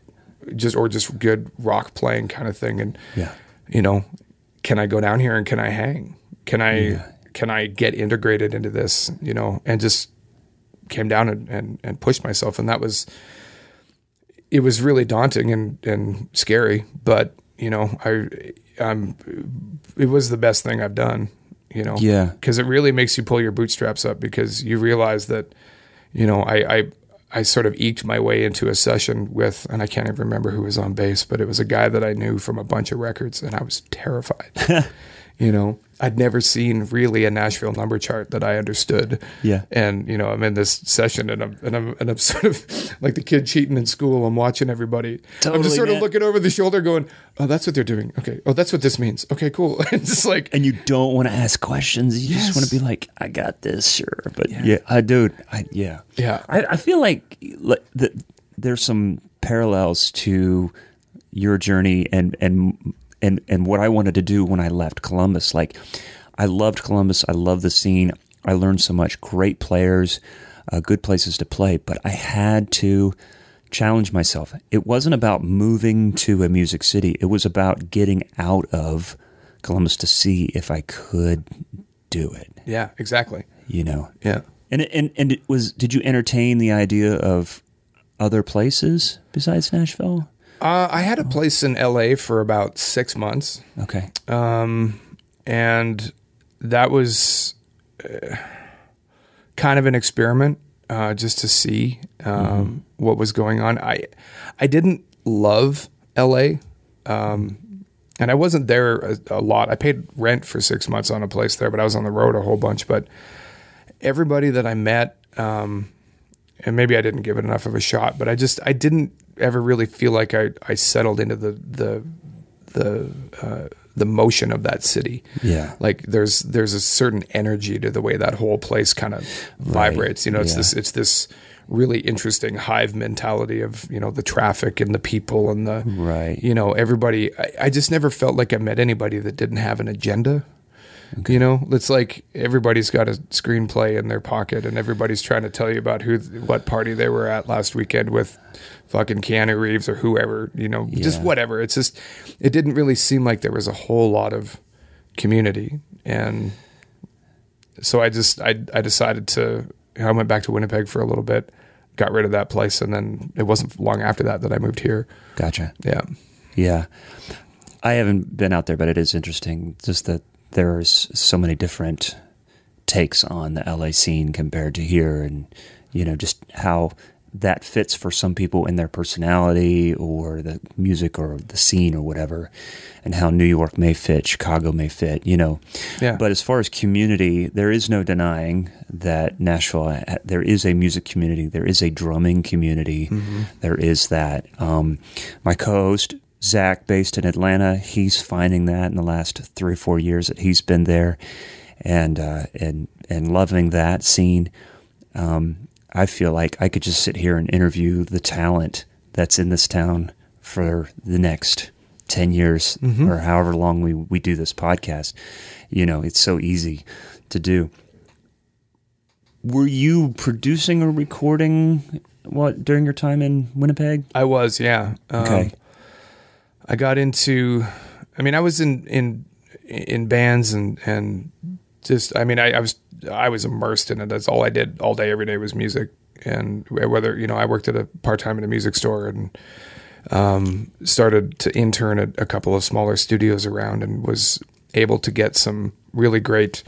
just or just good rock playing kind of thing, and Yeah. you know, can I go down here and can I hang? Can I can I get integrated into this? You know, and just came down and, and, and pushed myself, and that was it was really daunting and, and scary, but you know, I I'm it was the best thing I've done. You know, Yeah. because it really makes you pull your bootstraps up because you realize that, you know, I, I I sort of eked my way into a session with, and I can't even remember who was on bass, but it was a guy that I knew from a bunch of records, and I was terrified. you know, I'd never seen really a Nashville number chart that I understood. Yeah. and you know, I'm in this session, and I'm and I'm and I'm sort of like the kid cheating in school. I'm watching everybody. I'm just sort man. of looking over the shoulder, going, "Oh, that's what they're doing. Okay. Oh, that's what this means. Okay, cool." it's just like and you don't want to ask questions. You Yes. just want to be like, "I got this, sure." But yeah, I do. I yeah, Yeah. I, I feel like like that there's some parallels to your journey and and and and what I wanted to do when I left Columbus. Like, I loved Columbus. I love the scene. I learned so much. Great players, uh, good places to play. But I had to challenge myself. It wasn't about moving to a music city. It was about getting out of Columbus to see if I could do it. yeah, exactly. You know. Yeah. And and and it was. Did you entertain the idea of other places besides Nashville? Uh, I had a place in LA for about six months. Okay. and that was uh, kind of an experiment uh, just to see um, what was going on. I I didn't love L.A. Um, and I wasn't there a, a lot. I paid rent for six months on a place there, but I was on the road a whole bunch. But everybody that I met, um, and maybe I didn't give it enough of a shot, but I just I didn't ever really feel like I, I settled into the the the uh, the motion of that city. Yeah. like there's there's a certain energy to the way that whole place kind of vibrates. You know, it's yeah. this it's this really interesting hive mentality of you know the traffic and the people and the Right. You know, everybody. I, I just never felt like I met anybody that didn't have an agenda. You know, it's like everybody's got a screenplay in their pocket, and everybody's trying to tell you about who, what party they were at last weekend with, fucking Keanu Reeves or whoever. You know, just whatever. It's just, it didn't really seem like there was a whole lot of community, and so I just, I, I decided to. I went back to Winnipeg for a little bit, got rid of that place, and then it wasn't long after that that I moved here. Gotcha. Yeah, Yeah. I haven't been out there, but it is interesting just that there's so many different takes on the LA scene compared to here and you know just how that fits for some people in their personality or the music or the scene or whatever and how New York may fit, Chicago may fit, you know. Yeah. But as far as community, there is no denying that Nashville there is a music community, there is a drumming community. There is that. Um, my co-host Zach, based in Atlanta, he's finding that in the last three or four years that he's been there, and uh, and and loving that scene. Um, I feel like I could just sit here and interview the talent that's in this town for the next 10 years Mm-hmm. or however long we, we do this podcast. You know, it's so easy to do. Were you producing or recording what during your time in Winnipeg? I was, yeah. Um, Okay. I got into. I mean, I was in in in bands and and just. I mean, I, I was I was immersed in it. That's all I did all day, every day was music. And whether you know, I worked at a part time in a music store and um, started to intern at a couple of smaller studios around, and was able to get some really great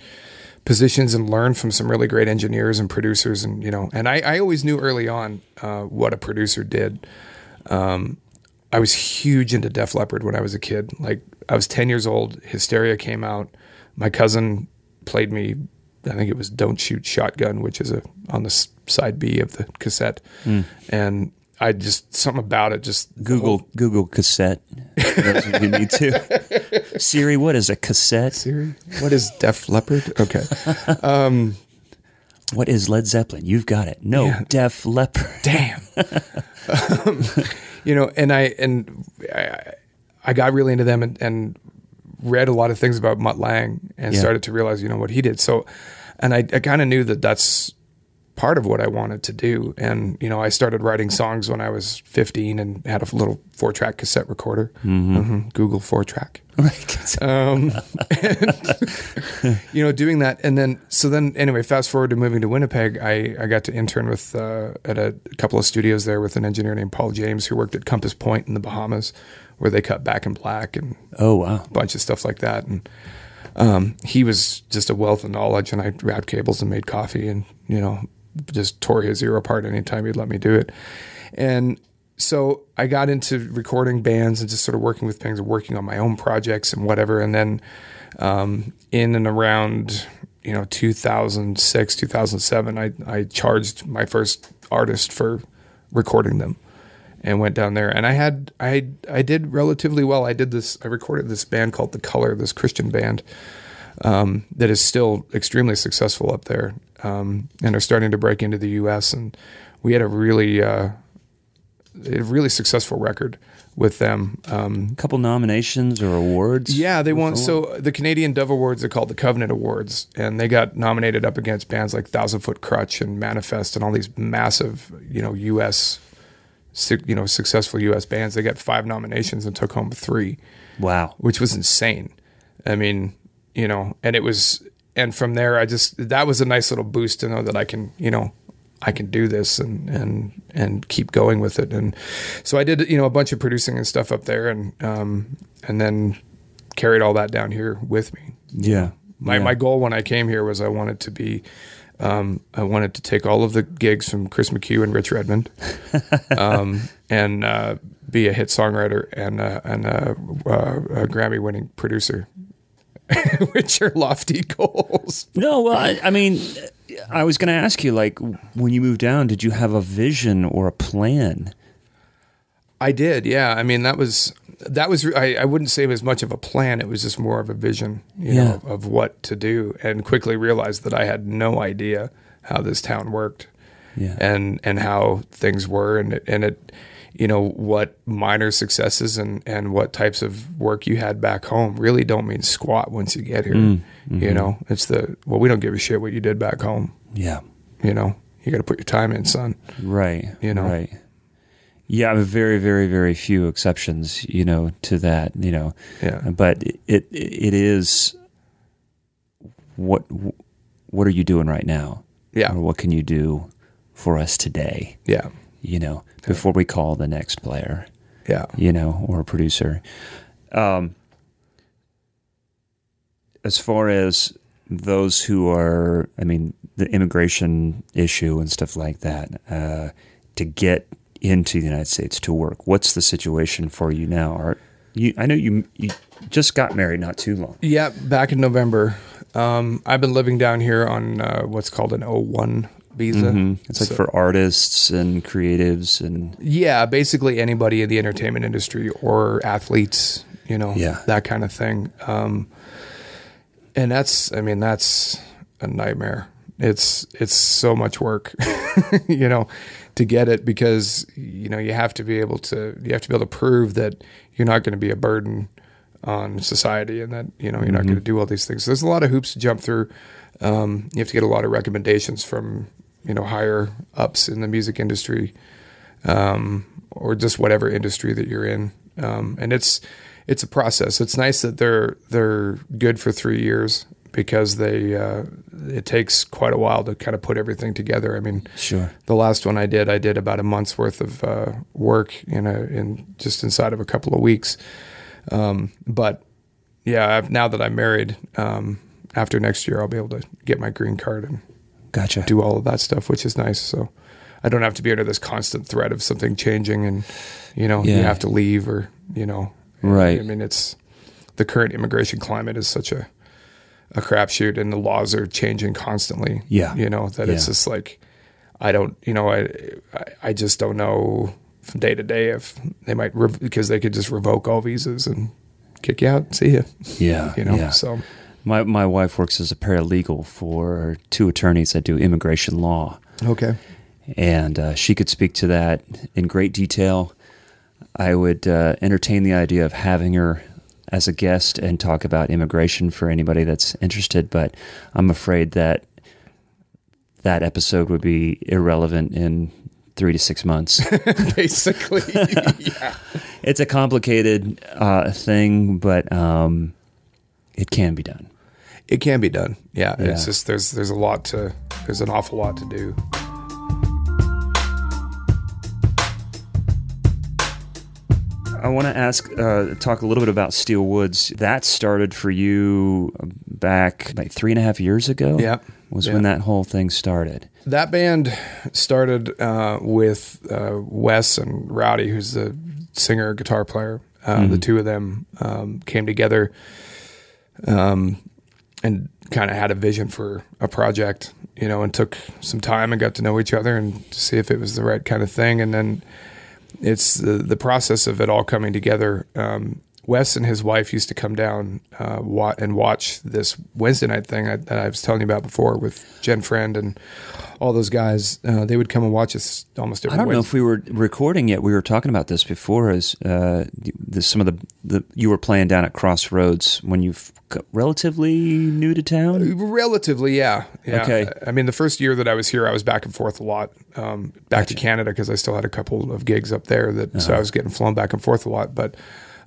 positions and learn from some really great engineers and producers and you know and i, I always knew early on uh, what a producer did um, i was huge into def leppard when i was a kid like i was 10 years old hysteria came out my cousin played me i think it was don't shoot shotgun which is a on the side b of the cassette and i just something about it just Google Google cassette. Those you need to. Siri, what is a cassette? Siri, what is def leppard okay What is Led Zeppelin? You've got it. No, Yeah. Def Leppard. damn um, you know and i and i, I got really into them and, and read a lot of things about mutt lange and Yeah. started to realize you know what he did so and i, I kind of knew that that's part of what i wanted to do. And you know i started writing songs when i was 15 and had a little four track cassette recorder. Mhm. google four track. Um, and, you know, doing that, and then so then anyway, fast forward to moving to Winnipeg, I I got to intern with uh, at a couple of studios there with an engineer named Paul James who worked at Compass Point in the Bahamas, where they cut Back in Black and Oh wow. a bunch of stuff like that, and um, he was just a wealth of knowledge, and I wrapped cables and made coffee, and you know, just tore his ear apart anytime he'd let me do it, and so I got into recording bands and just sort of working with things, and working on my own projects and whatever. And then um, in and around you know 2006, 2007, I I charged my first artist for recording them and went down there. And I had I I did relatively well. I did this. I recorded this band called The Color, this Christian band um, that is still extremely successful up there um, and are starting to break into the U.S. And we had a really uh, a really successful record with them. Um, A couple nominations or awards. yeah, they won. So the Canadian Dove Awards are called the Covenant Awards, and they got nominated up against bands like Thousand Foot Krutch and Manafest and all these massive, you know, U.S. You know, successful U.S. bands. They got five nominations and took home three Wow. which was insane. I mean, you know, and it was, and from there, I just that was a nice little boost to know that I can, you know, I can do this and and and keep going with it. And so I did, you know, a bunch of producing and stuff up there, and um, and then carried all that down here with me. Yeah. My Yeah. my goal when I came here was I wanted to be. Um, I wanted to take all of the gigs from Chris McHugh and Rich Redmond, um, and uh, be a hit songwriter and uh, and uh, uh, a Grammy winning producer, which are lofty goals. No, well, I, I mean, I was going to ask you, like, when you moved down, did you have a vision or a plan? I did, yeah. I mean, that was that was. I, I wouldn't say it was much of a plan. It was just more of a vision, you Yeah. know, of what to do, and quickly realized that I had no idea how this town worked. Yeah. and and how things were and it, and it you know what minor successes and and what types of work you had back home really don't mean squat once you get here mm, you mm-hmm. know it's the well we don't give a shit what you did back home Yeah. you know you got to put your time in son Right. You know? Right. Yeah, very, very, very few exceptions, you know, to that, you know. Yeah. But it it, it is what what are you doing right now? Yeah. Or what can you do for us today? yeah You know, before we call the next player, yeah you know, or producer. Um, as far as those who are, I mean, the immigration issue and stuff like that, uh, to get into the United States to work, what's the situation for you now? Are you? I know you you just got married not too long. yeah back in november um i've been living down here on uh, what's called an o1 visa It's like So- for artists and creatives and Yeah, basically anybody in the entertainment industry or athletes, you know, Yeah. that kind of thing. Um, and that's, I mean, that's a nightmare. it's it's so much work, you know, to get it because you know you have to be able to you have to be able to prove that you're not going to be a burden on society and that you know you're not going to do all these things. So There's a lot of hoops to jump through. Um, you have to get a lot of recommendations from you know higher ups in the music industry, um, or just whatever industry that you're in. Um, and it's it's a process. It's nice that they're they're good for three years because they uh, it takes quite a while to kind of put everything together. I mean, Sure. the last one I did, I did about a month's worth of uh, work in a in just inside of a couple of weeks. Um, but yeah, I've, now that I'm married, um, after next year, I'll be able to get my green card and Gotcha. do all of that stuff, which is nice. So I don't have to be under this constant threat of something changing and you know you have to leave or you know Right. I mean, it's the current immigration climate is such a a crapshoot, and the laws are changing constantly. Yeah. you know that it's just like I don't, you know, I I- I just don't know from day to day if they might rev- because they could just revoke all visas and kick you out. See you, Yeah. you know. Yeah. So My my wife works as a paralegal for two attorneys that do immigration law, okay, and uh, she could speak to that in great detail. I would uh, entertain the idea of having her as a guest and talk about immigration for anybody that's interested, but I'm afraid that that episode would be irrelevant in three to six months. basically, yeah. it's a complicated uh, thing, but um, it can be done. It can be done. Yeah, Yeah. it's just there's there's a lot to there's an awful lot to do. I want to ask, uh, talk a little bit about Steel Woods. That started for you back like three and a half years ago. Yeah. was Yeah. when that whole thing started. That band started uh, with uh, Wes and Rowdy, who's the singer guitar player. Uh, The two of them um, came together um, and kind of had a vision for a project, you know, and took some time and got to know each other and to see if it was the right kind of thing. And then it's the, the process of it all coming together. Um, Wes and his wife used to come down uh, wa- and watch this Wednesday night thing I, that I was telling you about before with Jen Friend and all those guys. Uh, they would come and watch us almost every I don't know if we were recording yet. We were talking about this before. As uh, the, some of the, the you were playing down at Crossroads when you are relatively new to town. Relatively, yeah. yeah. Okay. I mean, the first year that I was here, I was back and forth a lot, um, back to Canada because I still had a couple of gigs up there that Uh-huh. so I was getting flown back and forth a lot. But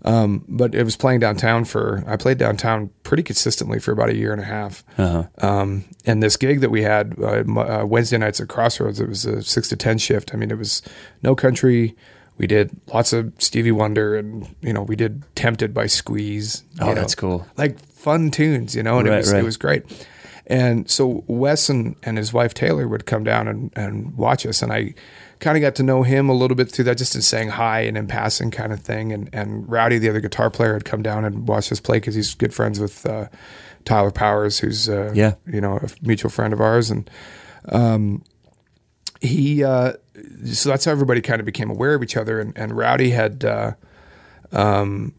um, but it was playing downtown for I played downtown pretty consistently for about a year and a half. Uh-huh. Um, and this gig that we had uh, uh, Wednesday nights at Crossroads, it was a six to ten shift. I mean, it was no country. We did lots of Stevie Wonder, and you know, we did "Tempted" by Squeeze. Oh, know, that's cool. Like fun tunes, you know, and Right, it was right. it was great. And so Wes and, and his wife Taylor would come down and, and watch us, and I kind of got to know him a little bit through that, just in saying hi and in passing kind of thing. And and Rowdy, the other guitar player, had come down and watched us play because he's good friends with uh, Tyler Powers, who's uh, Yeah. you know a mutual friend of ours, and um, he uh, so that's how everybody kind of became aware of each other. And, and Rowdy had uh, um,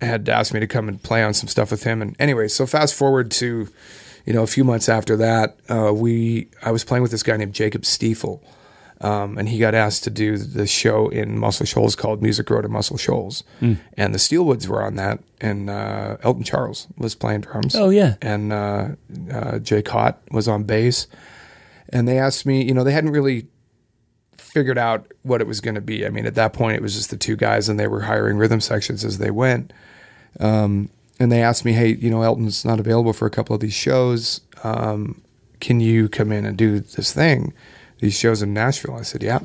had asked me to come and play on some stuff with him. And anyway, so fast forward to you know a few months after that, uh, we I was playing with this guy named Jacob Stiefel. Um, and he got asked to do the show in Muscle Shoals called Music Road to Muscle Shoals, and the Steel Woods were on that, and uh, Elton Charles was playing drums. Oh, yeah. and uh, uh, Jay Cott was on bass, and they asked me, you know, they hadn't really figured out what it was going to be. I mean, at that point, it was just the two guys, and they were hiring rhythm sections as they went. Um, and they asked me, hey, you know, Elton's not available for a couple of these shows. Um, can you come in and do this thing, these shows in Nashville? I said, yeah,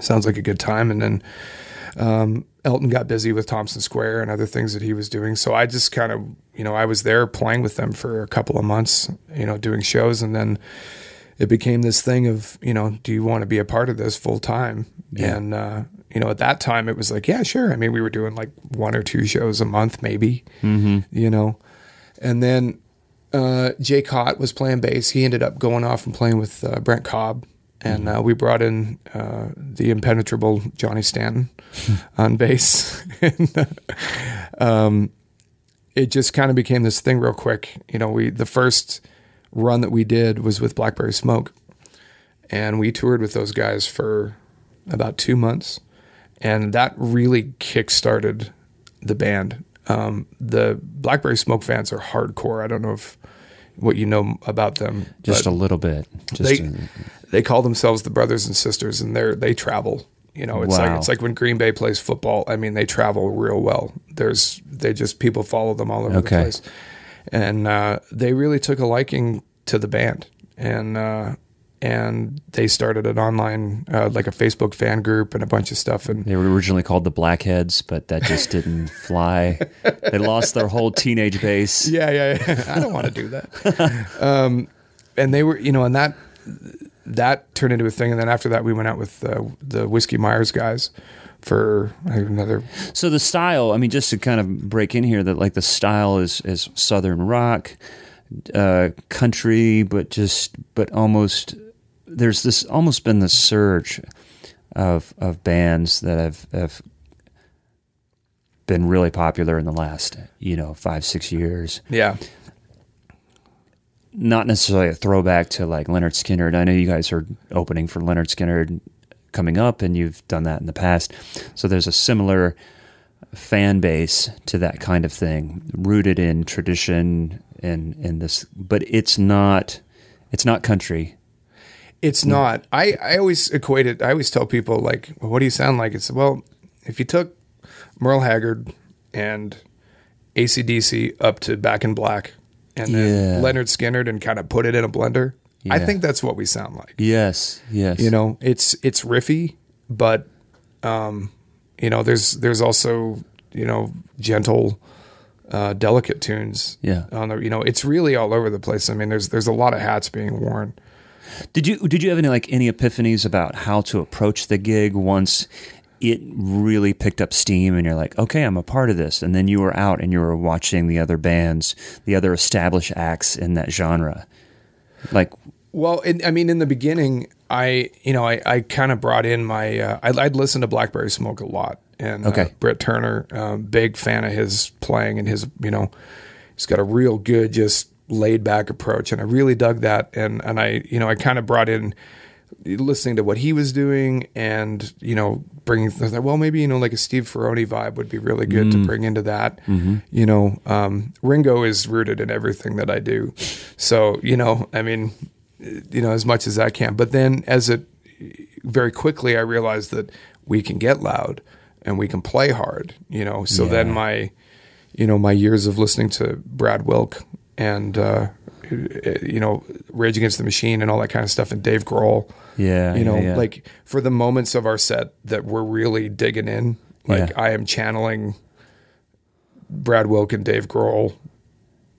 sounds like a good time. And then um, Elton got busy with Thompson Square and other things that he was doing. So I just kind of, you know, I was there playing with them for a couple of months, you know, doing shows. And then it became this thing of, you know, do you want to be a part of this full time? Yeah. And, uh, you know, at that time it was like, yeah, sure. I mean, we were doing like one or two shows a month, maybe, you know. And then uh, Jay Cott was playing bass. He ended up going off and playing with uh, Brent Cobb. And uh, we brought in uh, the impenetrable Johnny Stanton on bass. and, uh, um, it just kind of became this thing real quick. You know, we the first run that we did was with Blackberry Smoke, and we toured with those guys for about two months, and that really kick-started the band. Um, the Blackberry Smoke fans are hardcore. I don't know if what you know about them, Just but a little bit. Just they a- they call themselves the brothers and sisters, and they're they travel. You know, it's Wow. like it's like when Green Bay plays football. I mean, they travel real well. There's they just people follow them all over Okay. the place, and uh, they really took a liking to the band, and uh, and they started an online uh, like a Facebook fan group and a bunch of stuff, and They were originally called the Blackheads, but that just didn't fly. They lost their whole teenage base. Yeah, yeah, yeah. I don't want to do that. um, and they were, you know, and that that turned into a thing. And then after that, we went out with uh, the Whiskey Myers guys for another. So the style, I mean, just to kind of break in here, that like the style is is southern rock, uh, country, but just but almost there's this almost been the surge of of bands that have have been really popular in the last you know five six years. Yeah, not necessarily a throwback to like Lynyrd Skynyrd. I know you guys are opening for Lynyrd Skynyrd coming up, and you've done that in the past. So there's a similar fan base to that kind of thing, rooted in tradition and in this, but it's not. It's not country. It's not. I I always equate it. I always tell people like, well, "What do you sound like?" It's well, if you took Merle Haggard and ACDC up to Back in Black, and then Yeah. Lynyrd Skynyrd and kind of put it in a blender. I Yeah. think that's what we sound like. Yes, yes. you know it's it's riffy but um you know there's there's also you know gentle uh delicate tunes Yeah. on the you know it's really all over the place i mean there's there's a lot of hats being worn Did you did you have any like any epiphanies about how to approach the gig once it really picked up steam and you're like, okay, I'm a part of this, and then you were out and you were watching the other bands, the other established acts in that genre, like well in, i mean in the beginning i you know i, I kind of brought in my uh, I'd, I'd listen to blackberry smoke a lot and uh, Okay. brit turner um, big fan of his playing and his you know he's got a real good just laid back approach and i really dug that and and i you know i kind of brought in listening to what he was doing and you know bringing was like, well maybe you know like a steve Ferrone vibe would be really good to bring into that. You know um, ringo is rooted in everything that i do. So you know i mean you know as much as i can. But then as it very quickly i realized that we can get loud and we can play hard you know. So then my you know my years of listening to brad wilk and uh, you know rage against the machine and all that kind of stuff and dave grohl Yeah, you know yeah, yeah. like for the moments of our set that we're really digging in like Yeah. i am channeling brad wilk and dave grohl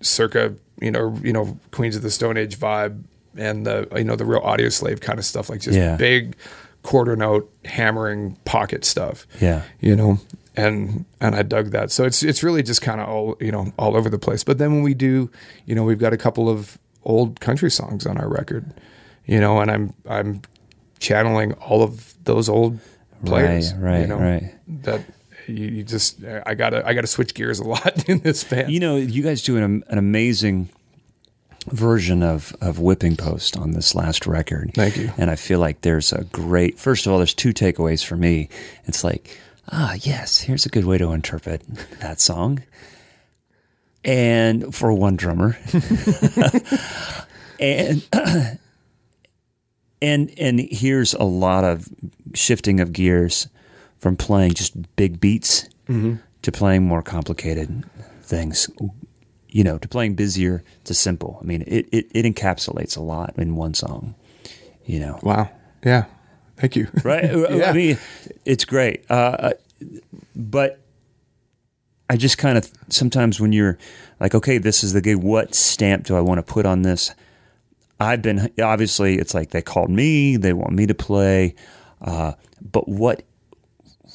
circa you know you know queens of the stone age vibe and the you know the real audioslave kind of stuff like just big quarter note hammering pocket stuff Yeah. you know and and I dug that so it's it's really just kind of all you know all over the place but then when we do you know we've got a couple of old country songs on our record you know and I'm I'm channeling all of those old players Right, right, you know right. that you, you just I gotta I gotta switch gears a lot in this band You know, you guys do an, an amazing version of, of Whipping Post on this last record. Thank you. And I feel like there's a great, first of all, there's two takeaways for me. It's like, ah, yes, here's a good way to interpret that song. And for one drummer. and, and, and here's a lot of shifting of gears from playing just big beats to playing more complicated things you know, to playing busier to simple. I mean, it, it, it encapsulates a lot in one song, you know. wow yeah thank you Right? Yeah. I mean, it's great. Uh, but I just kind of sometimes when you're like, okay, this is the gig, what stamp do I want to put on this? I've been obviously, it's like they called me, they want me to play, uh, but what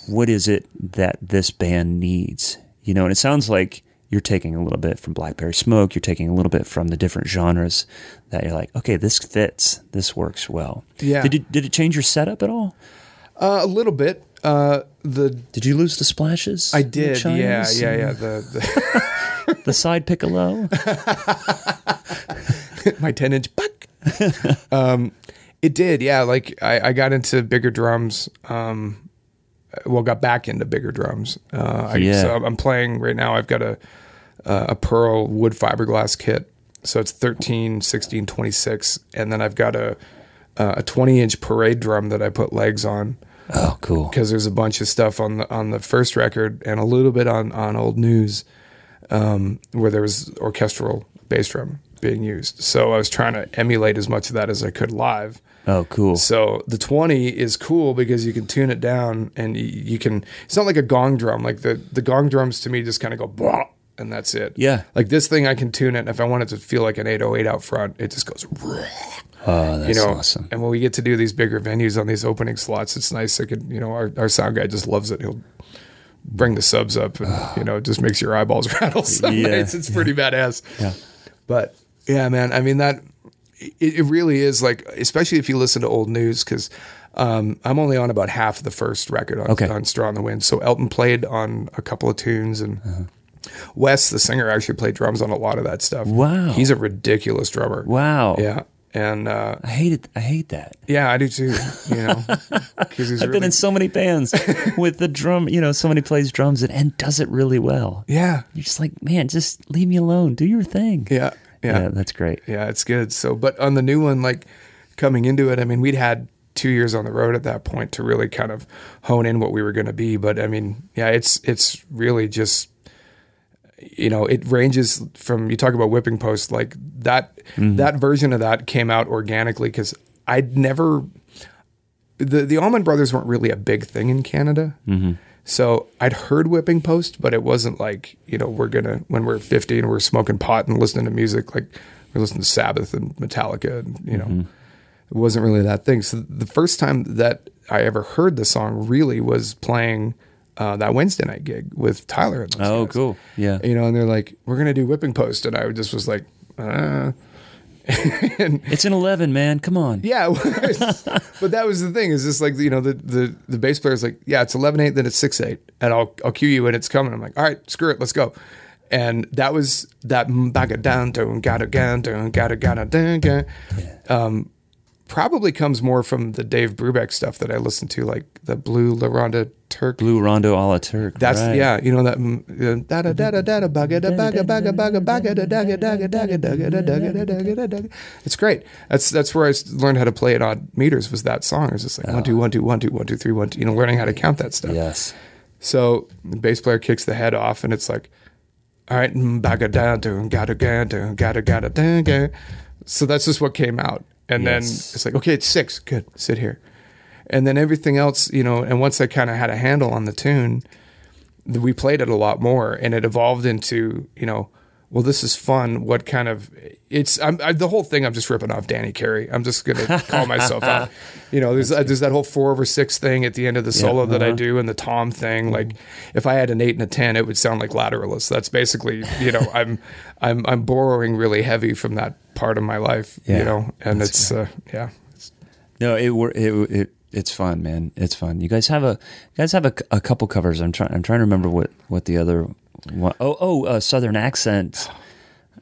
what is it that this band needs? You know, and it sounds like you're taking a little bit from Blackberry Smoke, you're taking a little bit from the different genres that you're like, okay, this fits, this works well. Yeah. Did it did it change your setup at all? uh, a little bit uh, the Did you lose the splashes? I did yeah yeah yeah the, the The side piccolo. my 10 inch buck. um, it did, yeah. Like I, I got into bigger drums. Um, well, got back into bigger drums. Uh, I, Yeah. So I'm playing right now. I've got a uh, a pearl wood fiberglass kit. So it's 13, 16, 26, and then I've got a a 20 inch parade drum that I put legs on Oh, cool. because there's a bunch of stuff on the on the first record and a little bit on on old news um, where there was orchestral bass drum being used. So I was trying to emulate as much of that as I could live. Oh, cool. So the 20 is cool because you can tune it down and you, you can. It's not like a gong drum. Like the the gong drums to me just kind of go blah and that's it. Yeah. Like this thing, I can tune it. And if I want it to feel like an 808 out front, it just goes. Oh, that's You know, awesome. and when we get to do these bigger venues on these opening slots, it's nice. I could, you know, our, our sound guy just loves it. He'll bring the subs up, and ah. you know, it just makes your eyeballs rattle. Some Yeah. nights. It's pretty badass. Yeah. But yeah, man, I mean that it, it really is like, especially if you listen to old news, because um, I'm only on about half of the first record on, Okay. on Straw in the Wind. So Elton played on a couple of tunes, and Uh-huh. Wes, the singer, actually played drums on a lot of that stuff. Wow. he's a ridiculous drummer. Wow. Yeah, and uh, I hate it. I hate that. yeah, I do too. You know, I've really been in so many bands with the drum. You know, somebody plays drums and, and does it really well. yeah, You're just like, man, just leave me alone. Do your thing. yeah, yeah, Yeah, that's great. yeah, it's good. So, but on the new one, like coming into it, I mean, we'd had two years on the road at that point to really kind of hone in what we were going to be. But I mean, yeah, it's it's really just you know it ranges from you talk about whipping post like that mm-hmm. that version of that came out organically because I'd never the the Allman Brothers weren't really a big thing in Canada. Mm-hmm. So I'd heard whipping post, but it wasn't like you know we're gonna when we're 50 and we're smoking pot and listening to music like we're listening to Sabbath and Metallica and you know it wasn't really that thing. So the first time that I ever heard the song really was playing uh, that Wednesday night gig with Tyler. Oh, guys. cool. Yeah. You know, and they're like, "We're gonna do whipping post," and I just was like, uh. It's an 11, man. Come on. Yeah, but that was the thing. Is just like you know the the the bass player's like, yeah, it's eleven eight, then it's six eight, and I'll I'll cue you when it's coming. I'm like, all right, screw it, let's go. And that was that baga down down gotta down down gotta gotta down down. Um, probably comes more from the Dave Brubeck stuff that I listened to, like the Blue La Ronda Turk. Blue Rondo a la Turk. That's right. yeah, you know that da da da da da da baga da baga baga baga baga da da da da da da da da da da da da da. It's great. That's that's where I learned how to play it on meters. Was that song? It was just like one two one two one two one two three one two. You know, learning how to count that stuff. Yes. So the bass player kicks the head off, and it's like, all right, mm, baga da da da ga. So that's just what came out, and then it's like, okay, it's six. Good, sit here, and then everything else, you know. And once I kind of had a handle on the tune, we played it a lot more, and it evolved into, you know, well, this is fun. What kind of? It's I'm, I, the whole thing. I'm just ripping off Danny Carey. I'm just gonna call myself out. You know, there's uh, there's that whole four over six thing at the end of the solo that I do, and the tom thing. Like, if I had an eight and a ten, it would sound like Lateralus. That's basically, you know, I'm I'm I'm borrowing really heavy from that part of my life. Yeah, you know, and it's uh, yeah. It's, No, it it it it's fun, man. It's fun. You guys have a you guys have a, a couple covers. I'm trying I'm trying to remember what what the other one oh oh uh, Southern accent.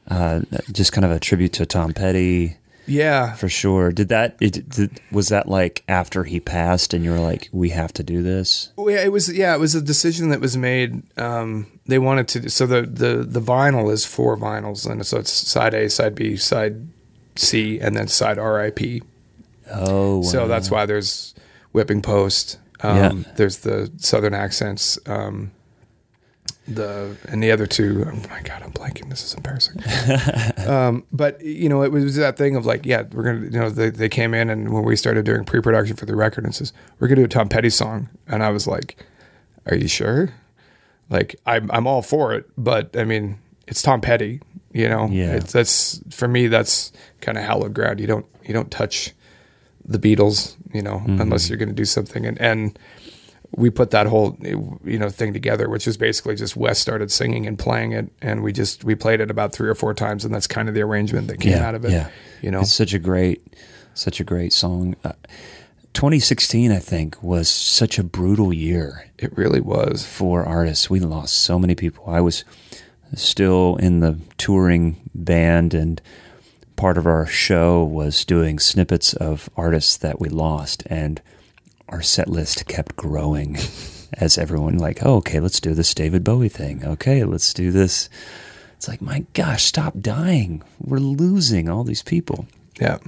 Uh, just kind of a tribute to Tom Petty yeah, for sure. Did that it did, was that like after he passed and you were like we have to do this? Well, yeah, it was yeah, it was a decision that was made. Um, they wanted to so the the the vinyl is four vinyls, and so it's side A, side B, side C, and then side RIP. Oh, So that's why there's whipping post. Um, Yeah. There's the southern accents. Um, the and the other two. Oh my god, I'm blanking. This is embarrassing. um, but you know, it was that thing of like, yeah, we're gonna. You know, they they came in and when we started doing pre-production for the record, and says we're gonna do a Tom Petty song, and I was like, are you sure? Like, I'm I'm all for it, but I mean, it's Tom Petty. You know, Yeah. it's that's for me. That's kind of hallowed ground. You don't you don't touch the Beatles, you know, Mm-hmm. unless you're going to do something. And and we put that whole you know thing together, which is basically just Wes started singing and playing it, and we just we played it about three or four times, and that's kind of the arrangement that came yeah, out of it. Yeah, You know, it's such a great, such a great song. Uh, 2016, I think, was such a brutal year it really was. for artists. We lost so many people. I was still in the touring band and part of our show was doing snippets of artists that we lost, and our set list kept growing as everyone like, oh, okay, let's do this David Bowie thing. Okay, let's do this. It's like, my gosh, stop dying. We're losing all these people. Yeah.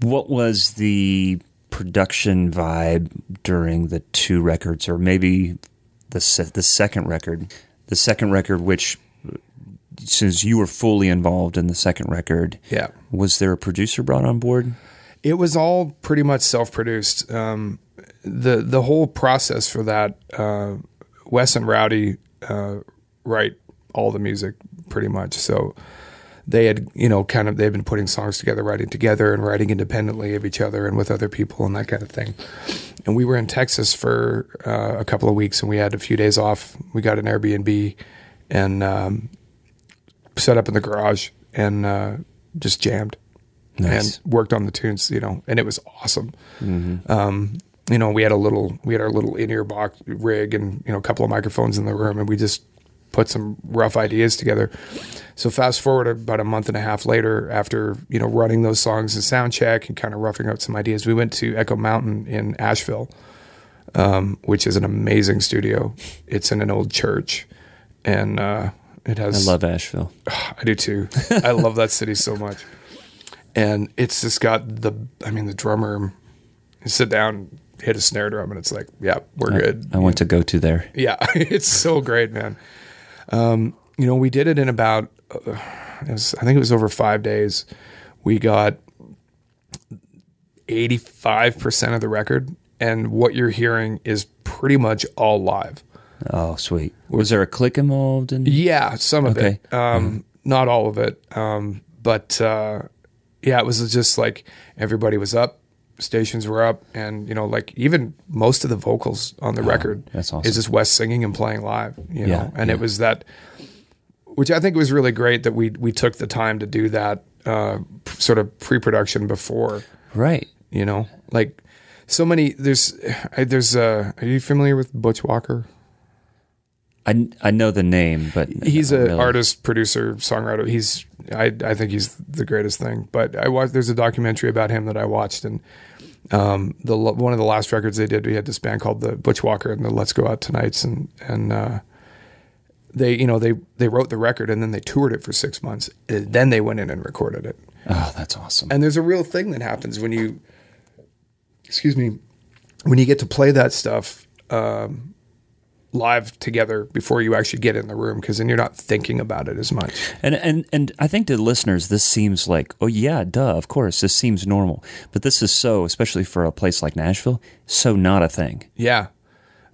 What was the production vibe during the two records, or maybe the se- the second record? The second record, which since you were fully involved in the second record, Yeah. was there a producer brought on board? It was all pretty much self-produced. Um, the the whole process for that, uh, Wes and Rowdy uh, write all the music pretty much. So they had, you know, kind of they've been putting songs together, writing together, and writing independently of each other and with other people and that kind of thing. And we were in Texas for uh, a couple of weeks, and we had a few days off. We got an Airbnb and um, set up in the garage and uh, just jammed Nice. and worked on the tunes, you know, and it was awesome. Um, you know, we had a little, we had our little in-ear box rig and, you know, a couple of microphones in the room and we just put some rough ideas together. So fast forward about a month and a half later, after, you know, running those songs and sound check and kind of roughing out some ideas, we went to Echo Mountain in Asheville, um, which is an amazing studio. It's in an old church and, uh, it has. I love Asheville. I do too. I love that city so much. And it's just got the, I mean, the drummer, you sit down, hit a snare drum, and it's like, yeah, we're good. I want to go to there. Yeah, it's so great, man. Um, you know, we did it in about, uh, it was, I think it was over five days. We got 85% of the record, and what you're hearing is pretty much all live. Oh, sweet. Was there a click involved? In- Yeah, some of Okay. it. Um, Not all of it. Um, but uh, yeah, it was just like everybody was up, stations were up, and you know, like even most of the vocals on the record Oh, that's awesome. is just Wes singing and playing live. You know, and yeah. it was that, which I think was really great that we we took the time to do that uh, p- sort of pre-production before. Right. You know, like so many. There's I, there's. Uh, are you familiar with Butch Walker? I, I know the name, but he's an really. artist, producer, songwriter. He's I I think he's the greatest thing. But I watched. There's a documentary about him that I watched, and um, the one of the last records they did, we had this band called the Butch Walker and the Let's Go Out Tonight's, and and uh, they you know they they wrote the record and then they toured it for six months. And then they went in and recorded it. Oh, that's awesome. And there's a real thing that happens when you, excuse me, when you get to play that stuff um, live together before you actually get in the room, because then you're not thinking about it as much. And and and I think to listeners, this seems like, oh yeah, duh, of course, this seems normal. But this is so, especially for a place like Nashville, so not a thing. Yeah.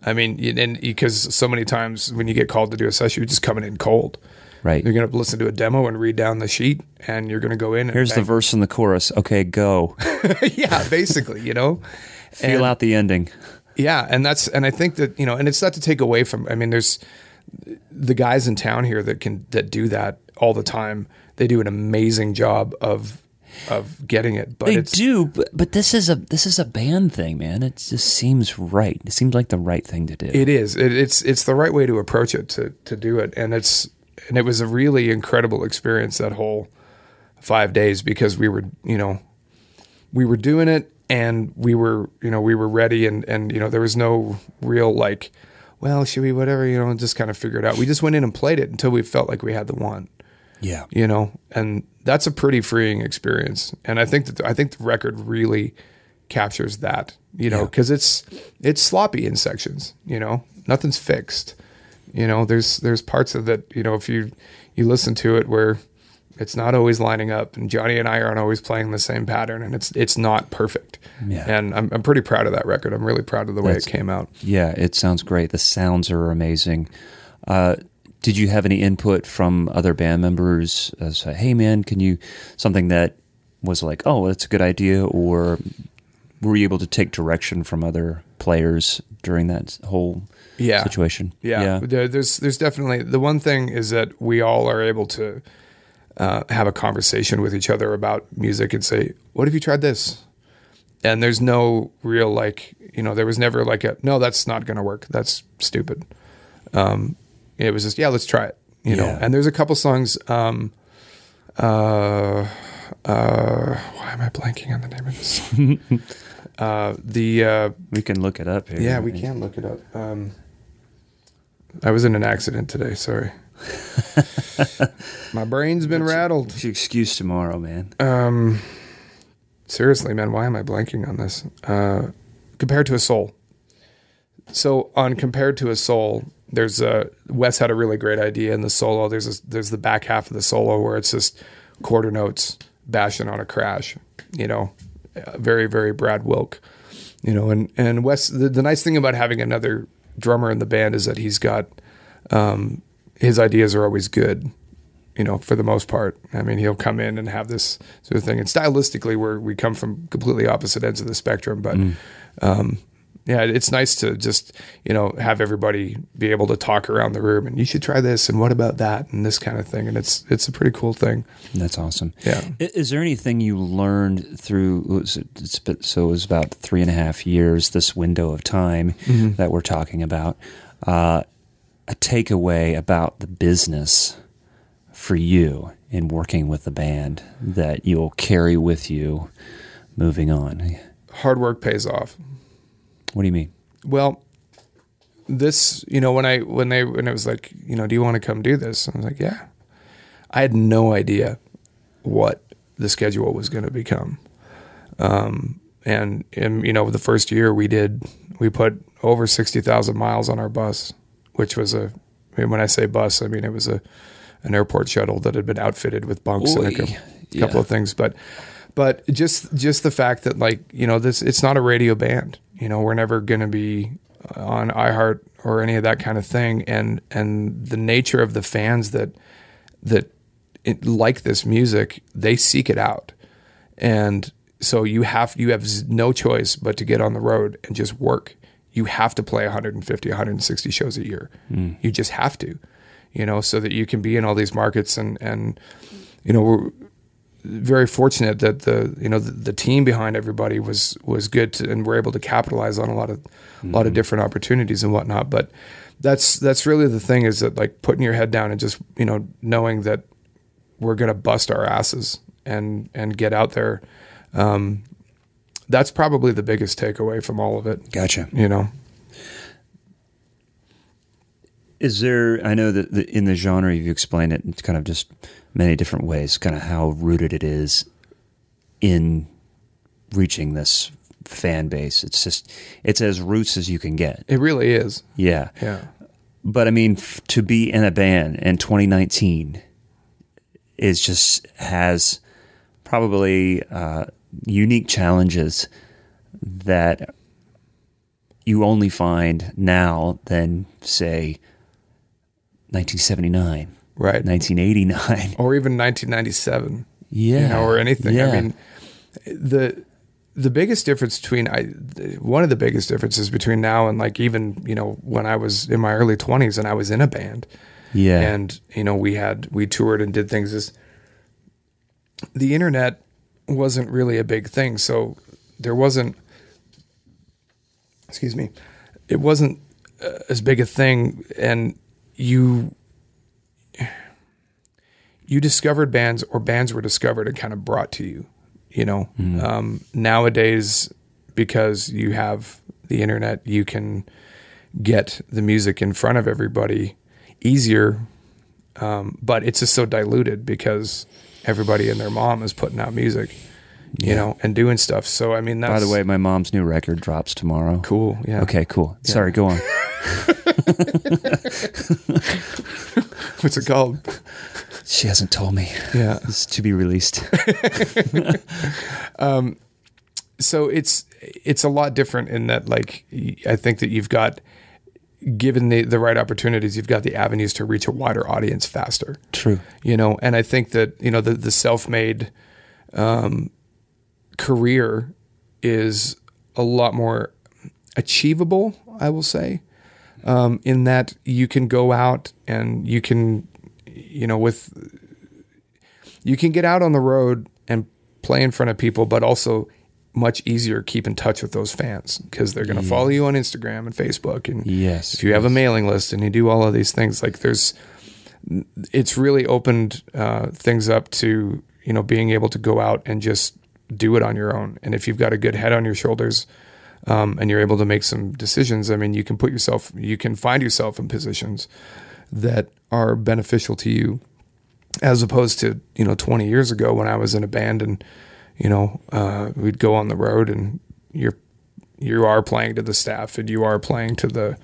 I mean, and because so many times when you get called to do a session, you're just coming in cold. Right. You're going to listen to a demo and read down the sheet, and you're going to go in. And Here's the verse and the chorus. Okay, go. yeah, basically, you know. Feel And- out the ending. Yeah, and that's and I think that you know, and it's not to take away from. I mean, there's the guys in town here that can that do that all the time. They do an amazing job of of getting it, but They do, but, but this is a this is a band thing, man. It just seems right. It seems like the right thing to do. It is. It, it's it's the right way to approach it to to do it, and it's and it was a really incredible experience that whole five days because we were you know we were doing it and we were you know we were ready and and you know there was no real like well should we whatever you know just kind of figure it out. We just went in and played it until we felt like we had the one yeah. you know, and that's a pretty freeing experience. And I think that I think the record really captures that, you know, Yeah. because it's it's sloppy in sections, you know, nothing's fixed, you know. There's there's parts of it, you know, if you you listen to it where it's not always lining up, and Johnny and I aren't always playing the same pattern, and it's it's not perfect. Yeah. And I'm I'm pretty proud of that record. I'm really proud of the way That's- it came out. Yeah, it sounds great. The sounds are amazing. Uh, did you have any input from other band members? As hey, man, can you something that was like, oh, that's a good idea, or were you able to take direction from other players during that whole Yeah. situation? Yeah, There, there's there's definitely the one thing is that we all are able to uh, have a conversation with each other about music and say, "What have you tried this?" And there's no real like you know there was never like a no that's not going to work that's stupid. Um, it was just yeah let's try it you know. And there's a couple songs um, Uh, uh, why am I blanking on the name of this? song? uh, the uh, We can look it up here. yeah, we can look it up. Um, I was in an accident today. Sorry. My brain's been rattled. It's your excuse tomorrow, man. Um, seriously, man, why am I blanking on this? Uh, compared to a soul. So on compared to a soul, there's a Wes had a really great idea in the solo. There's a, there's the back half of the solo where it's just quarter notes bashing on a crash. You know, very very Brad Wilk. You know, and and Wes. The, the nice thing about having another drummer in the band is that he's got um, his ideas are always good you know, for the most part. I mean, he'll come in and have this sort of thing. And stylistically, we're, we come from completely opposite ends of the spectrum. But um, yeah, it's nice to just, you know, have everybody be able to talk around the room and you should try this and what about that and this kind of thing. And it's it's a pretty cool thing. That's awesome. Yeah. Is there anything you learned through? was it- It's been, so it was about three and a half years. This window of time Mm-hmm. that we're talking about. Uh, a takeaway about the business for you in working with the band that you'll carry with you moving on. Hard work pays off. What do you mean? Well, this, you know, when I when they when it was like, you know, do you want to come do this? I was like, yeah. I had no idea what the schedule was going to become. Um, and and you know, the first year we did, we put over sixty thousand miles on our bus, which was a. I mean, when I say bus, I mean it was a an airport shuttle that had been outfitted with bunks and a couple, Yeah. of things, but but just just the fact that like you know this it's not a radio band you know we're never going to be uh, on iheart or any of that kind of thing and and the nature of the fans that that it, like this music they seek it out and so you have you have no choice but to get on the road and just work you have to play 150 160 shows a year you just have to you know so that you can be in all these markets and and you know we're very fortunate that the you know the, the team behind everybody was was good to, and we're able to capitalize on a lot of a lot of different opportunities and whatnot. But that's that's really the thing is that like putting your head down and just you know knowing that we're gonna bust our asses and and get out there. Um, that's probably the biggest takeaway from all of it. Gotcha. You know, Is there? I know that the, in the genre you've explained it in kind of just many different ways, kind of how rooted it is in reaching this fan base. It's just it's as roots as you can get. it really is. Yeah, Yeah, but I mean, f- to be in a band in 2019 is just has probably uh, unique challenges that you only find now than say 1979, right. 1989. Or even 1997. Yeah, you know, or anything. Yeah. I mean, the the biggest difference between I one of the biggest differences between now and like even you know when I was in my early twenties and I was in a band yeah, and you know we had we toured and did things is the internet wasn't really a big thing. So there wasn't excuse me it wasn't uh, as big a thing. And you you discovered bands or bands were discovered and kind of brought to you you know? Um, nowadays because you have the internet you can get the music in front of everybody easier. Um, but it's just so diluted because everybody and their mom is putting out music you know and doing stuff so i mean that's By the way, my mom's new record drops tomorrow. cool yeah Okay, cool. Sorry, go on. what's it called She hasn't told me. yeah It's to be released. Um, so it's it's a lot different in that like I think that you've got given the the right opportunities you've got the avenues to reach a wider audience faster True. you know and I think that you know the the self-made um, career is a lot more achievable I will say um, in that you can go out and you can you know with you can get out on the road and play in front of people, but also much easier keep in touch with those fans because they're going to follow you on Instagram and Facebook. And Yes, if you have a mailing list and you do all of these things, like there's it's really opened uh, things up to you know being able to go out and just do it on your own. And if you've got a good head on your shoulders, um, and you're able to make some decisions, I mean, you can put yourself, you can find yourself in positions that are beneficial to you, as opposed to you know 20 years ago when I was in a band and you know uh, we'd go on the road and you're you are playing to the staff and you are playing to the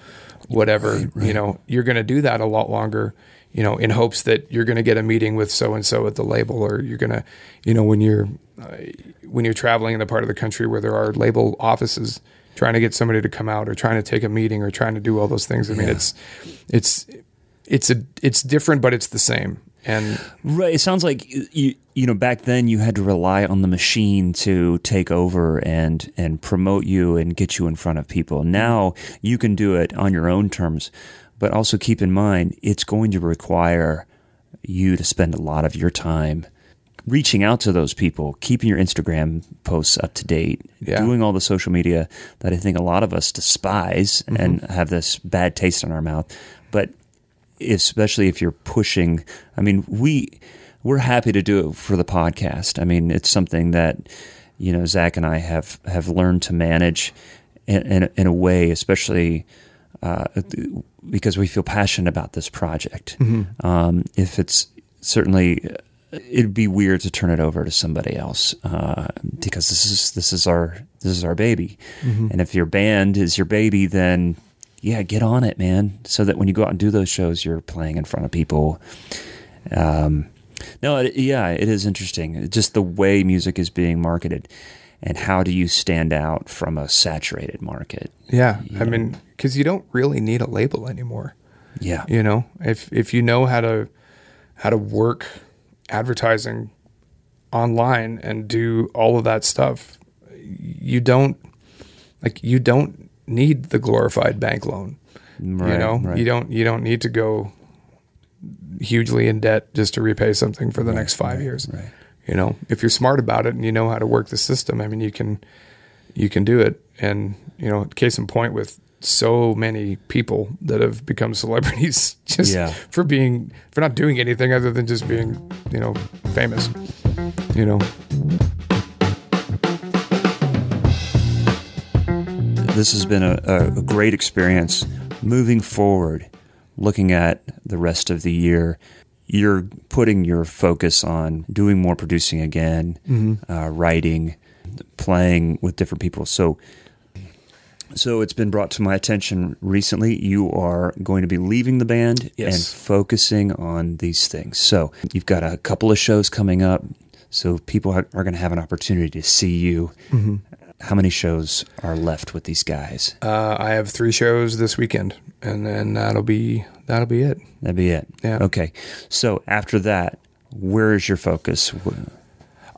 whatever right, right. you know you're going to do that a lot longer you know in hopes that you're going to get a meeting with so and so at the label or you're going to you know when you're uh, when you're traveling in the part of the country where there are label offices trying to get somebody to come out or trying to take a meeting or trying to do all those things. I mean it's it's it's a it's different but it's the same and right it sounds like you you know back then you had to rely on the machine to take over and and promote you and get you in front of people now you can do it on your own terms but also keep in mind it's going to require you to spend a lot of your time reaching out to those people, keeping your Instagram posts up to date, yeah. doing all the social media that I think a lot of us despise mm-hmm. and have this bad taste in our mouth. But especially if you're pushing, I mean, we we're happy to do it for the podcast. I mean, it's something that you know Zach and I have have learned to manage in in, in a way, especially. Uh, because we feel passionate about this project. Mm-hmm. Um, if it's certainly it'd be weird to turn it over to somebody else uh, because this is this is our this is our baby, mm-hmm. and if your band is your baby, then yeah, get on it, man. So that when you go out and do those shows, you're playing in front of people. Um, no, it, yeah, it is interesting. Just the way music is being marketed, and how do you stand out from a saturated market? Yeah, I know? mean, because you don't really need a label anymore. Yeah, you know, if if you know how to how to work advertising online and do all of that stuff, you don't like you don't need the glorified bank loan. Right, you know, right. you don't you don't need to go hugely in debt just to repay something for the right, next five years. You know, if you're smart about it and you know how to work the system, I mean, you can you can do it. And you know, case in point with so many people that have become celebrities just yeah. for being for not doing anything other than just being you know famous you know this has been a, a great experience moving forward looking at the rest of the year you're putting your focus on doing more producing again mm-hmm. uh, writing playing with different people so so it's been brought to my attention recently. You are going to be leaving the band yes. and focusing on these things. So you've got a couple of shows coming up. So people are, going to have an opportunity to see you. Mm-hmm. How many shows are left with these guys? Uh, I have three shows this weekend, and then that'll be that'll be it. That'll be it. Yeah. Okay. So after that, where is your focus?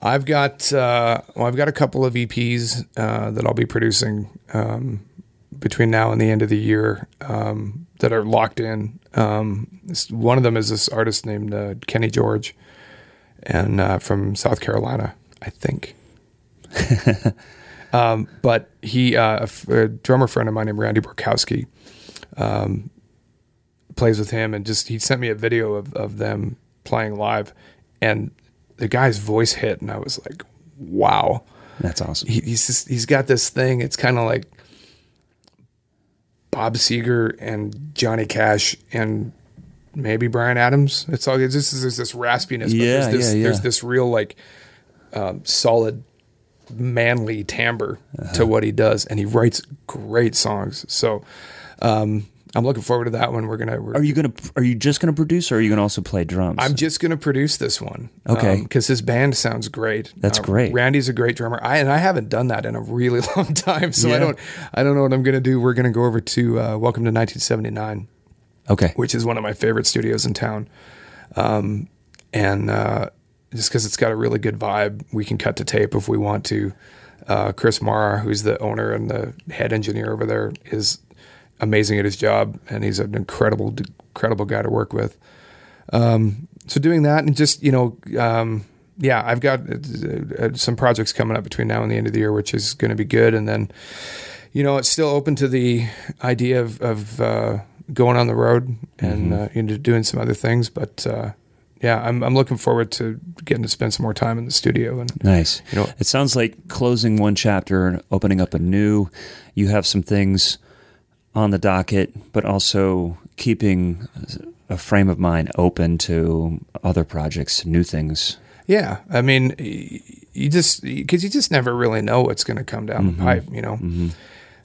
I've got uh, well, I've got a couple of EPs uh, that I'll be producing um, between now and the end of the year um, that are locked in. Um, one of them is this artist named uh, Kenny George, and uh, from South Carolina, I think. Um, but he, uh, a, drummer friend of mine named Randy Borkowski, um, plays with him, and just he sent me a video of of them playing live, and the guy's voice hit, and I was like, wow. That's awesome. He, he's just, he's got this thing. It's kind of like Bob Seger and Johnny Cash and maybe Bryan Adams. It's all it's just there's this raspiness, but yeah, there's this yeah, yeah. there's this real like um, solid manly timbre uh-huh. to what he does, and he writes great songs. So um, I'm looking forward to that one. We're gonna. We're, are you gonna? Are you just gonna produce, or are you gonna also play drums? I'm just gonna produce this one. Okay. Because um, his band sounds great. That's uh, great. Randy's a great drummer. I and I haven't done that in a really long time, so yeah. I don't. I don't know what I'm gonna do. We're gonna go over to uh, Welcome to 1979. Okay. Which is one of my favorite studios in town, um, and uh, just because it's got a really good vibe, we can cut to tape if we want to. Uh, Chris Mara, who's the owner and the head engineer over there, is amazing at his job, and he's an incredible, incredible guy to work with. Um, so doing that, and just you know, um, yeah, I've got uh, uh, some projects coming up between now and the end of the year, which is going to be good. And then, you know, it's still open to the idea of, of uh, going on the road and uh, you know doing some other things. But uh, yeah, I'm I'm looking forward to getting to spend some more time in the studio and Nice. You know- it sounds like closing one chapter and opening up a new. You have some things on the docket, but also keeping a frame of mind open to other projects, new things. Yeah, I mean, you just because you just never really know what's going to come down the mm-hmm. pipe. You know, mm-hmm.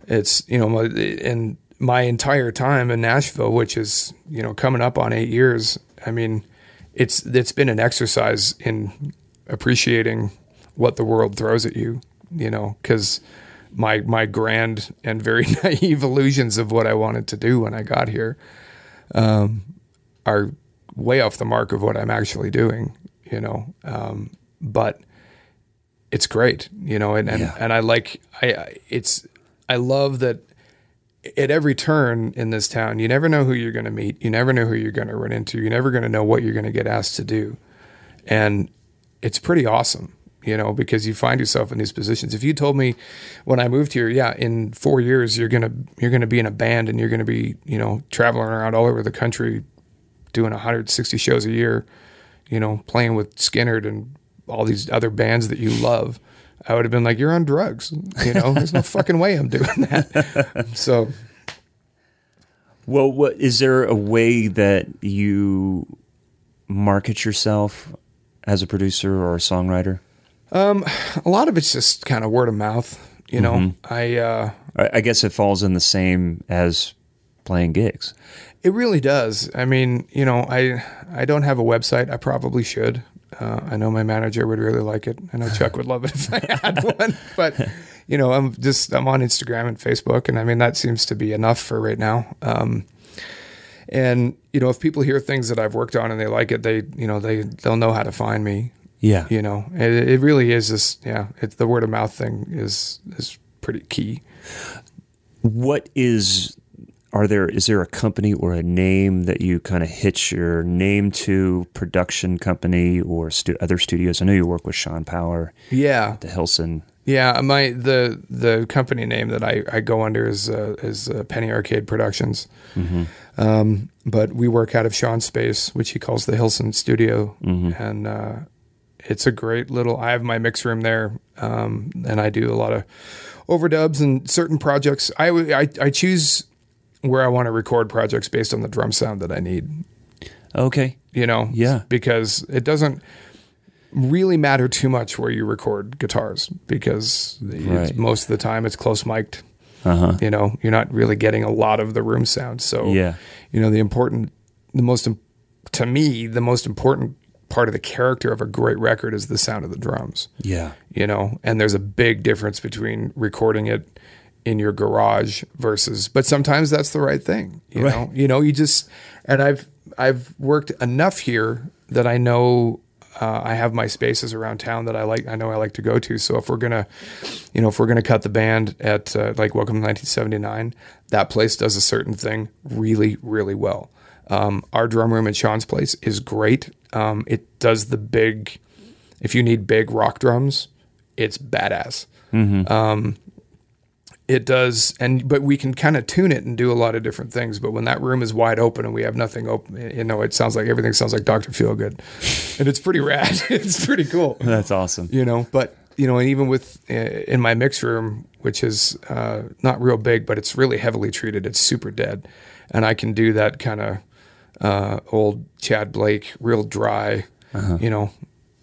it's you know, and my entire time in Nashville, which is you know coming up on eight years. I mean, it's it's been an exercise in appreciating what the world throws at you. You know, because my my grand and very naive illusions of what I wanted to do when I got here um, are way off the mark of what I'm actually doing, you know. Um, but it's great, you know, and and, Yeah. and I like I I- it's I love that at every turn in this town, you never know who you're going to meet, you never know who you're going to run into, you're never going to know what you're going to get asked to do, and it's pretty awesome. You know, because you find yourself in these positions. If you told me when I moved here, yeah, in four years you're gonna you're gonna be in a band and you're gonna be you know traveling around all over the country, doing 160 shows a year, you know, playing with Skynyrd and all these other bands that you love, I would have been like, you're on drugs. You know, there's no fucking way I'm doing that. So Well, what is there a way that you market yourself as a producer or a songwriter? a lot of it's just kind of word of mouth. You know, I uh, I guess it falls in the same as playing gigs. It really does. I mean, you know, I I don't have a website. I probably should. Uh, I know my manager would really like it. I know Chuck would love it if I had one. But you know, I'm just I'm on Instagram and Facebook, and I mean that seems to be enough for right now. Um, and you know, if people hear things that I've worked on and they like it, they you know they they'll know how to find me. Yeah. You know, it, it really is this. yeah. It's the word of mouth thing is is pretty key. What is are there is there a company or a name that you kind of hitch your name to production company or stu- other studios? I know you work with Sean Power, Yeah, the Hilson. Yeah, my the the company name that I, I go under is uh, is uh, Penny Arcade Productions, um, but we work out of Sean's space, which he calls the Hilson Studio, and uh, it's a great little. I have my mix room there, um, and I do a lot of overdubs and certain projects. I w- I, I choose where I want to record projects based on the drum sound that I need Okay. you know Yeah. because it doesn't really matter too much where you record guitars because it's- Right. most of the time it's close mic'd Uh huh. you know you're not really getting a lot of the room sound so Yeah. you know the important the most to me the most important part of the character of a great record is the sound of the drums Yeah. you know and there's a big difference between recording it in your garage versus but sometimes that's the right thing you Right. know you know you just and i've i've worked enough here that i know uh, I have my spaces around town that I like. I know I like to go to. So if we're gonna, you know, if we're gonna cut the band at uh, like Welcome to 1979, that place does a certain thing really, really well. Um, our drum room at Sean's place is great. Um, it does the big. If you need big rock drums, it's badass. Um, it does, and but we can kind of tune it and do a lot of different things. But when that room is wide open and we have nothing open, you know, it sounds like everything sounds like Doctor Feelgood, and it's pretty rad. it's pretty cool That's awesome. you know but you know and even with uh, in my mix room which is uh, not real big but it's really heavily treated it's super dead and i can do that kind of uh, old chad blake real dry Uh-huh. you know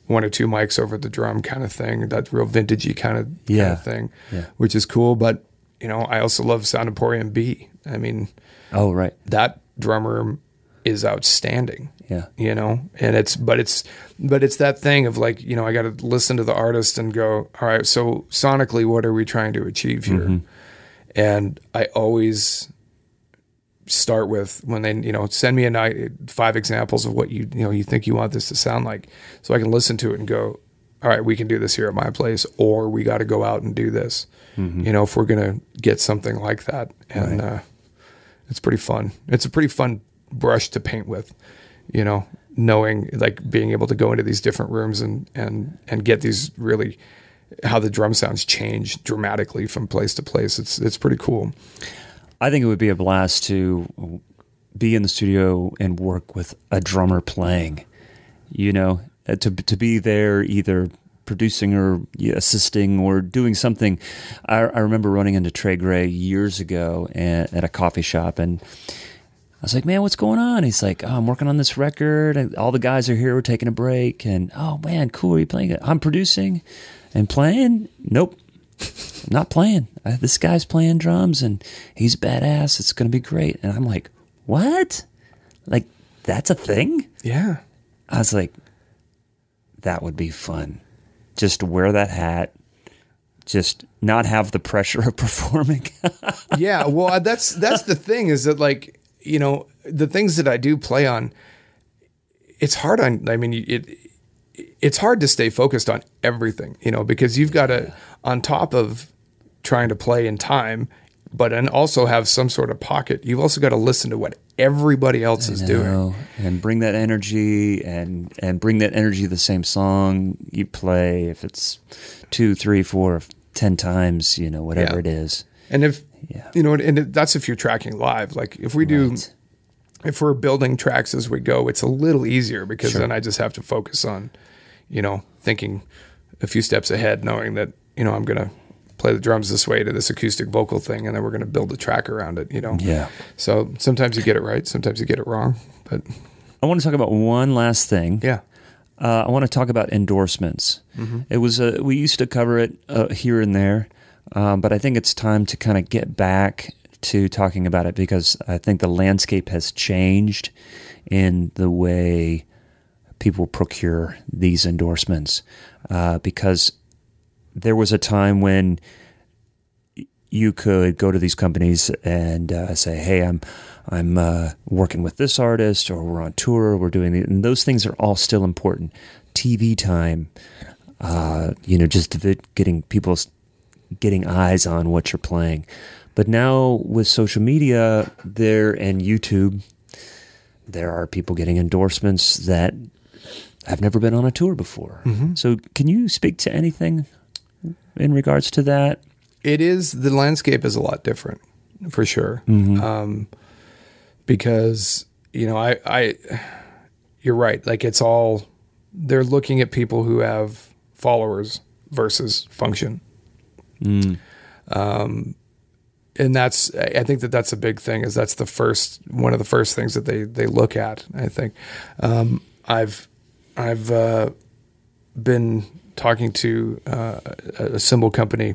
one or two mics over the drum kind of thing that real vintagey kind of, kind Yeah. of thing Yeah. which is cool but you know i also love sound emporium b i mean Oh, right. that drummer is outstanding Yeah. you know and it's but it's but it's that thing of like you know i got to listen to the artist and go all right so sonically what are we trying to achieve here mm-hmm. and i always start with when they you know send me a night five examples of what you you know you think you want this to sound like so i can listen to it and go all right we can do this here at my place or we got to go out and do this you know if we're gonna get something like that and uh it's pretty fun. It's a pretty fun brush to paint with, you know, knowing like being able to go into these different rooms and and and get these really how the drum sounds change dramatically from place to place. It's it's pretty cool. I think it would be a blast to be in the studio and work with a drummer playing. You know, uh, to to be there either producing or assisting or doing something. I, I remember running into Trey Gray years ago at, at, a coffee shop and. I was like, man, what's going on? He's like, oh, I'm working on this record. And all the guys are here. We're taking a break. And oh, man, cool. Are you playing it? I'm producing and playing. Nope. I'm not playing. I, this guy's playing drums and he's badass. It's going to be great. And I'm like, what? Like, that's a thing? Yeah. I was like, that would be fun. Just wear that hat, just not have the pressure of performing. yeah, well, that's that's the thing is that like you know the things that I do play on. It's hard on. I mean, it it's hard to stay focused on everything, you know, because you've got to on top of trying to play in time, but and also have some sort of pocket. You've also got to listen to what everybody else is doing and bring that energy and and bring that energy to the same song you play. If it's two, three, four, ten times, you know, whatever yeah. it is. And if yeah. you know, and that's if you're tracking live. Like if we do. Right. If we're building tracks as we go, it's a little easier because sure. then I just have to focus on, you know, thinking a few steps ahead, knowing that you know I'm gonna play the drums this way to this acoustic vocal thing, and then we're going to build a track around it. You know. Yeah. So sometimes you get it right, sometimes you get it wrong, but. I want to talk about one last thing. Yeah. Uh, I want to talk about endorsements. Mm-hmm. It was a, we used to cover it uh, here and there, um, but I think it's time to kind of get back to talking about it because I think the landscape has changed in the way people procure these endorsements. Uh, because there was a time when you could go to these companies and uh, say, "Hey, I'm I'm uh, working with this artist, or we're on tour, we're doing," the, and those things are all still important. TV time, uh, you know, just getting people getting eyes on what you're playing. But now with social media, there and YouTube, there are people getting endorsements that have never been on a tour before. Mm-hmm. So, can you speak to anything in regards to that? It is the landscape is a lot different for sure. Mm-hmm. Um, because you know, I, I, you're right. Like it's all they're looking at people who have followers versus function. Mm. Um, and that's I think that that's a big thing. Is that's the first one of the first things that they they look at. I think um, I've I've uh, been talking to uh, a cymbal company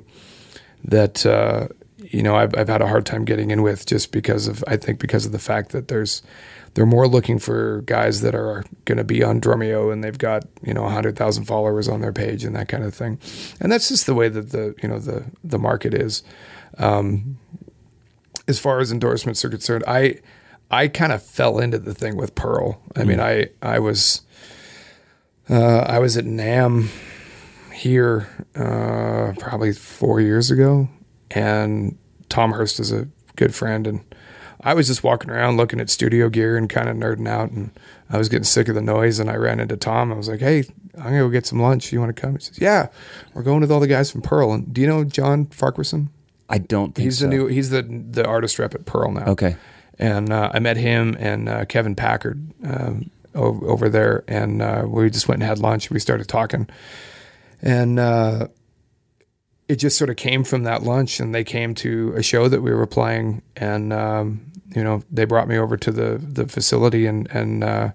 that uh, you know I've, I've had a hard time getting in with just because of I think because of the fact that there's they're more looking for guys that are going to be on Drumeo and they've got you know hundred thousand followers on their page and that kind of thing, and that's just the way that the you know the the market is. Um, as far as endorsements are concerned, I I kind of fell into the thing with Pearl. I mm. mean, I I was uh, I was at NAMM here uh, probably four years ago, and Tom Hurst is a good friend, and I was just walking around looking at studio gear and kind of nerding out, and I was getting sick of the noise, and I ran into Tom. I was like, "Hey, I'm gonna go get some lunch. You want to come?" He says, "Yeah, we're going with all the guys from Pearl." And do you know John Farquharson? I don't think he's so. the new. He's the the artist rep at Pearl now. Okay. And uh, I met him and uh, Kevin Packard um, over there, and uh, we just went and had lunch. We started talking, and uh, it just sort of came from that lunch. And they came to a show that we were playing, and um, you know they brought me over to the the facility, and and uh,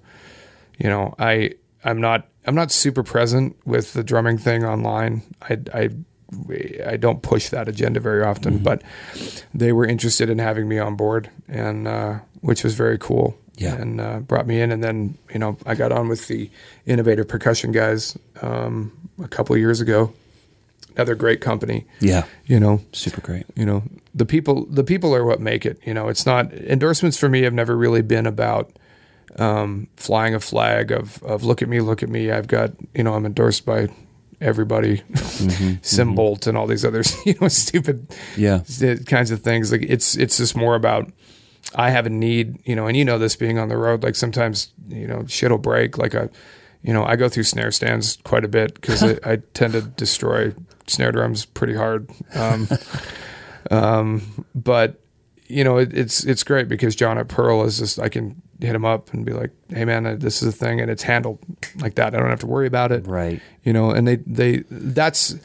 you know I I'm not I'm not super present with the drumming thing online. I I I don't push that agenda very often, mm-hmm. but they were interested in having me on board, and uh, which was very cool. Yeah, and uh, brought me in, and then you know I got on with the innovative percussion guys um, a couple years ago. Another great company. Yeah, you know, super great. You know, the people the people are what make it. You know, it's not endorsements for me have never really been about um, flying a flag of of look at me, look at me. I've got you know I'm endorsed by everybody, mm-hmm, Cymbalt mm-hmm. and all these other you know stupid yeah kinds of things. Like it's it's just more about I have a need, you know, and you know this being on the road. Like sometimes you know shit'll break. Like a you know I go through snare stands quite a bit because I, I, tend to destroy snare drums pretty hard. Um, um, but you know, it, it's it's great because John at Pearl is just I can hit him up and be like, "Hey man, uh, this is a thing," and it's handled like that. I don't have to worry about it, Right. You know, and they they that's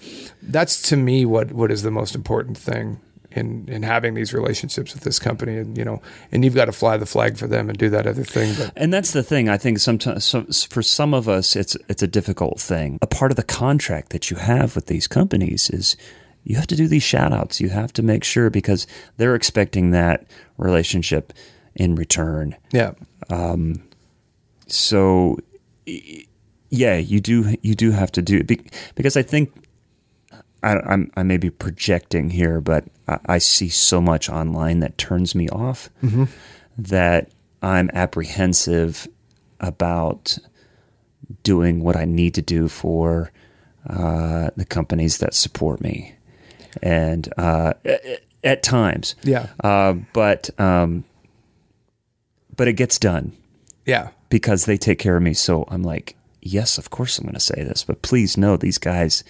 that's to me what what is the most important thing in in having these relationships with this company, and you know, and you've got to fly the flag for them and do that other thing, but. And that's the thing. I think sometimes so, for some of us, it's it's a difficult thing. A part of the contract that you have with these companies is you have to do these shout outs. You have to make sure because they're expecting that relationship in return. Yeah, um, So yeah, you do you do have to do it because I think I, I'm I may be projecting here, but I, I see so much online that turns me off that I'm apprehensive about doing what I need to do for uh, the companies that support me, and uh, at, at times, yeah, uh, but um, but it gets done. Yeah, because they take care of me. So I'm like, yes, of course I'm going to say this, but please know these guys.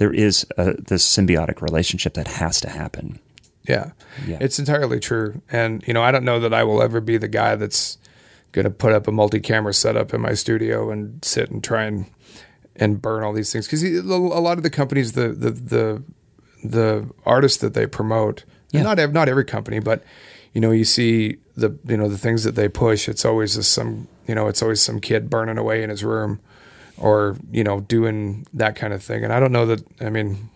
There is a, this symbiotic relationship that has to happen. yeah, Yeah. It's entirely true, and you know, I don't know that I will ever be the guy that's going to put up a multi-camera setup in my studio and sit and try and and burn all these things because a lot of the companies, the the the the artists that they promote, Yeah. not not every company, but you know, you see the you know the things that they push. It's always just some you know, it's always some kid burning away in his room, or you know, doing that kind of thing. And I don't know that. I mean,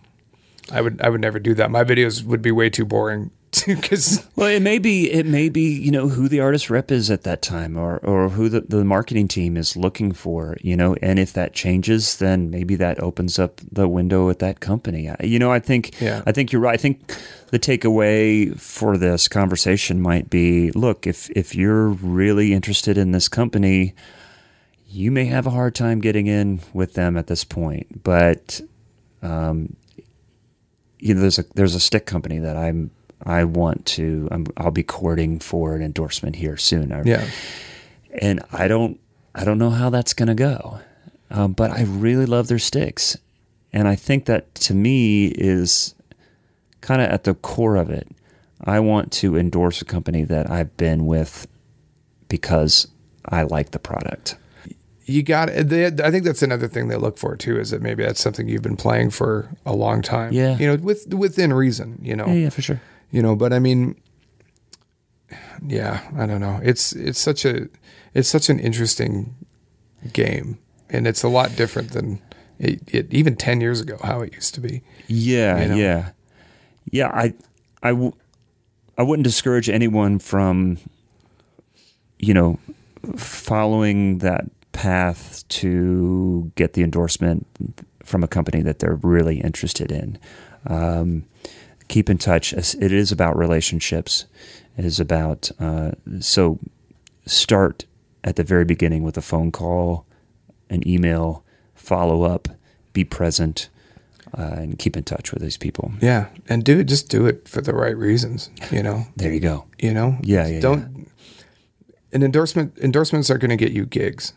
I would I would never do that. My videos would be way too boring because Well, it may be it may be you know who the artist rep is at that time, or or who the, the marketing team is looking for. You know, and if that changes, then maybe that opens up the window at that company. You know, I think Yeah. I think you're right. I think the takeaway for this conversation might be: look, if if you're really interested in this company, you may have a hard time getting in with them at this point, but um, you know, there's a there's a stick company that I'm I want to I'm, I'll be courting for an endorsement here soon. I- yeah, and I don't I don't know how that's going to go, um, but I really love their sticks, and I think that to me is kind of at the core of it. I want to endorse a company that I've been with because I like the product. You got. They, I think that's another thing they look for too. Is that maybe that's something you've been playing for a long time. Yeah. you know, with within reason. You know, Yeah, yeah, for sure. you know but i mean yeah i don't know it's it's such a it's such an interesting game and it's a lot different than it, it even 10 years ago how it used to be Yeah, you know? yeah, yeah. I, I, w- I wouldn't discourage anyone from, you know, following that path to get the endorsement from a company that they're really interested in. Um, keep in touch. It is about relationships. It is about uh, so start at the very beginning with a phone call, an email, follow up, be present, uh, and keep in touch with these people. yeah and do it just do it for the right reasons you know There you go. you know Yeah, yeah, don't an endorsement endorsements are going to get you gigs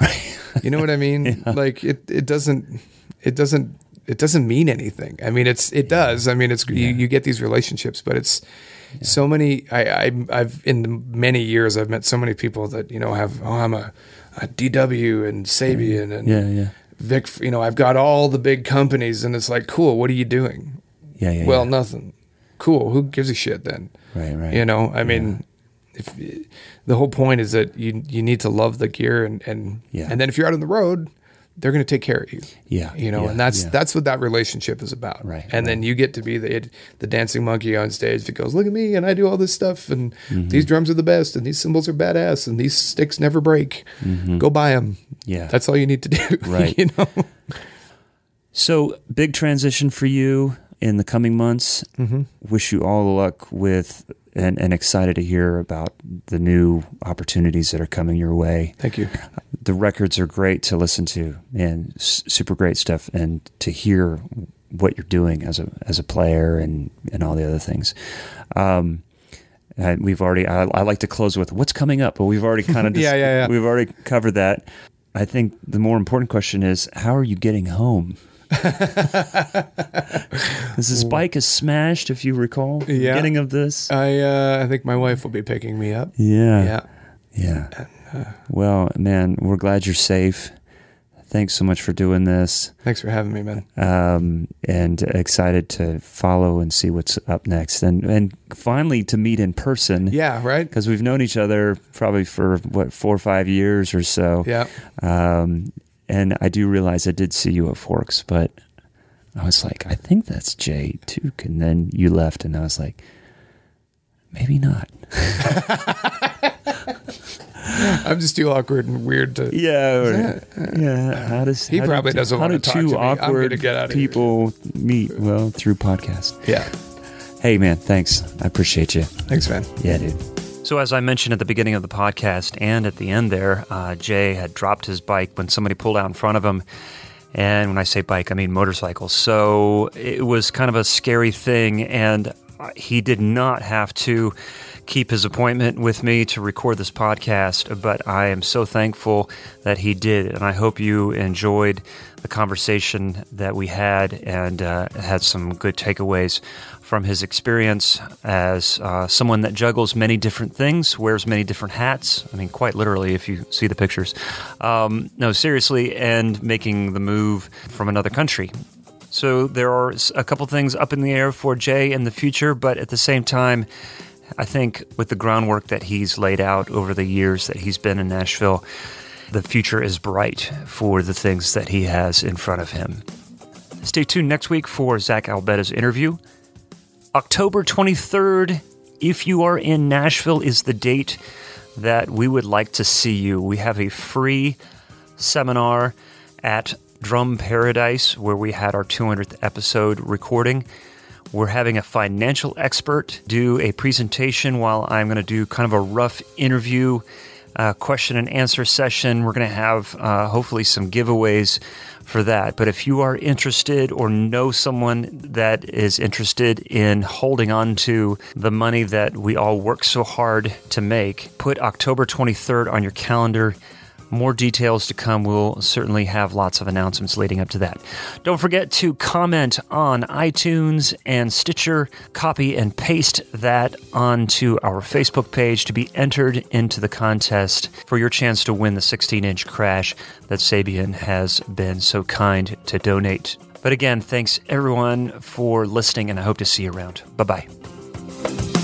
you know what i mean? Like it it doesn't it doesn't it doesn't mean anything. I mean it's it does. I mean it's you, you get these relationships but it's so many I, I i've in the many years i've met so many people that you know have oh i'm a, a dw and sabian and Yeah, yeah, vic you know i've got all the big companies and it's like cool what are you doing? Yeah, yeah. well yeah. nothing. Cool who gives a shit then? Right, right. you know, I mean, if the whole point is that you you need to love the gear and and Yeah. and then if you're out on the road, they're going to take care of you. Yeah, you know, yeah, and that's yeah. that's what that relationship is about. Right, and then you get to be the the dancing monkey on stage that goes, "Look at me, and I do all this stuff, and Mm-hmm. these drums are the best, and these cymbals are badass, and these sticks never break. Go buy them. Mm-hmm. Yeah. that's all you need to do. Right. you know. So, big transition for you in the coming months. Mm-hmm. Wish you all the luck with, and, and excited to hear about the new opportunities that are coming your way. Thank you. The records are great to listen to, and s- super great stuff, and to hear what you're doing as a as a player and and all the other things. Um, and we've already. I, I like to close with what's coming up, but we've already kind of Yeah, yeah, yeah. We've already covered that. I think the more important question is how are you getting home? His bike is smashed, if you recall. the Yeah. Beginning of this. I uh, I think my wife will be picking me up. yeah. Yeah. Yeah. Well, man, we're glad you're safe. Thanks so much for doing this. Thanks for having me, man. Um, and excited to follow and see what's up next, and and finally to meet in person. Yeah, right? because we've known each other probably for what four or five years or so. Yeah. Um, and I do realize I did see you at Forks, but I was like, I think that's Jay Tooke. And then you left, and I was like, maybe not. I'm just too awkward and weird to. Yeah, or, uh, yeah. How does He how probably two- doesn't wanna do talk to me. Awkward get out of here. people meet? Well, through podcast. Yeah. Hey, man, thanks. I appreciate you. Thanks, man. Yeah, dude. So, as I mentioned at the beginning of the podcast and at the end there, uh, Jay had dropped his bike when somebody pulled out in front of him. And when I say bike, I mean motorcycle. So it was kind of a scary thing. And uh, he did not have to keep his appointment with me to record this podcast, but I am so thankful that he did. And I hope you enjoyed the conversation that we had and uh, had some good takeaways from his experience as uh, someone that juggles many different things, wears many different hats. I mean, quite literally, if you see the pictures. Um, no, seriously, and making the move from another country. So there are a couple things up in the air for Jay in the future, but at the same time, I think with the groundwork that he's laid out over the years that he's been in Nashville, the future is bright for the things that he has in front of him. Stay tuned next week for Zach Albetta's interview. October 23rd, if you are in Nashville, is the date that we would like to see you. We have a free seminar at Drum Paradise where we had our 200th episode recording. We're having a financial expert do a presentation while I'm going to do kind of a rough interview, uh, question and answer session. We're going to have uh, hopefully some giveaways for that. But if you are interested or know someone that is interested in holding on to the money that we all work so hard to make, put October 23rd on your calendar. More details to come. We'll certainly have lots of announcements leading up to that. Don't forget to comment on iTunes and Stitcher, copy and paste that onto our Facebook page to be entered into the contest for your chance to win the 16 inch crash that Sabian has been so kind to donate. But again, thanks everyone for listening, and I hope to see you around. Bye bye.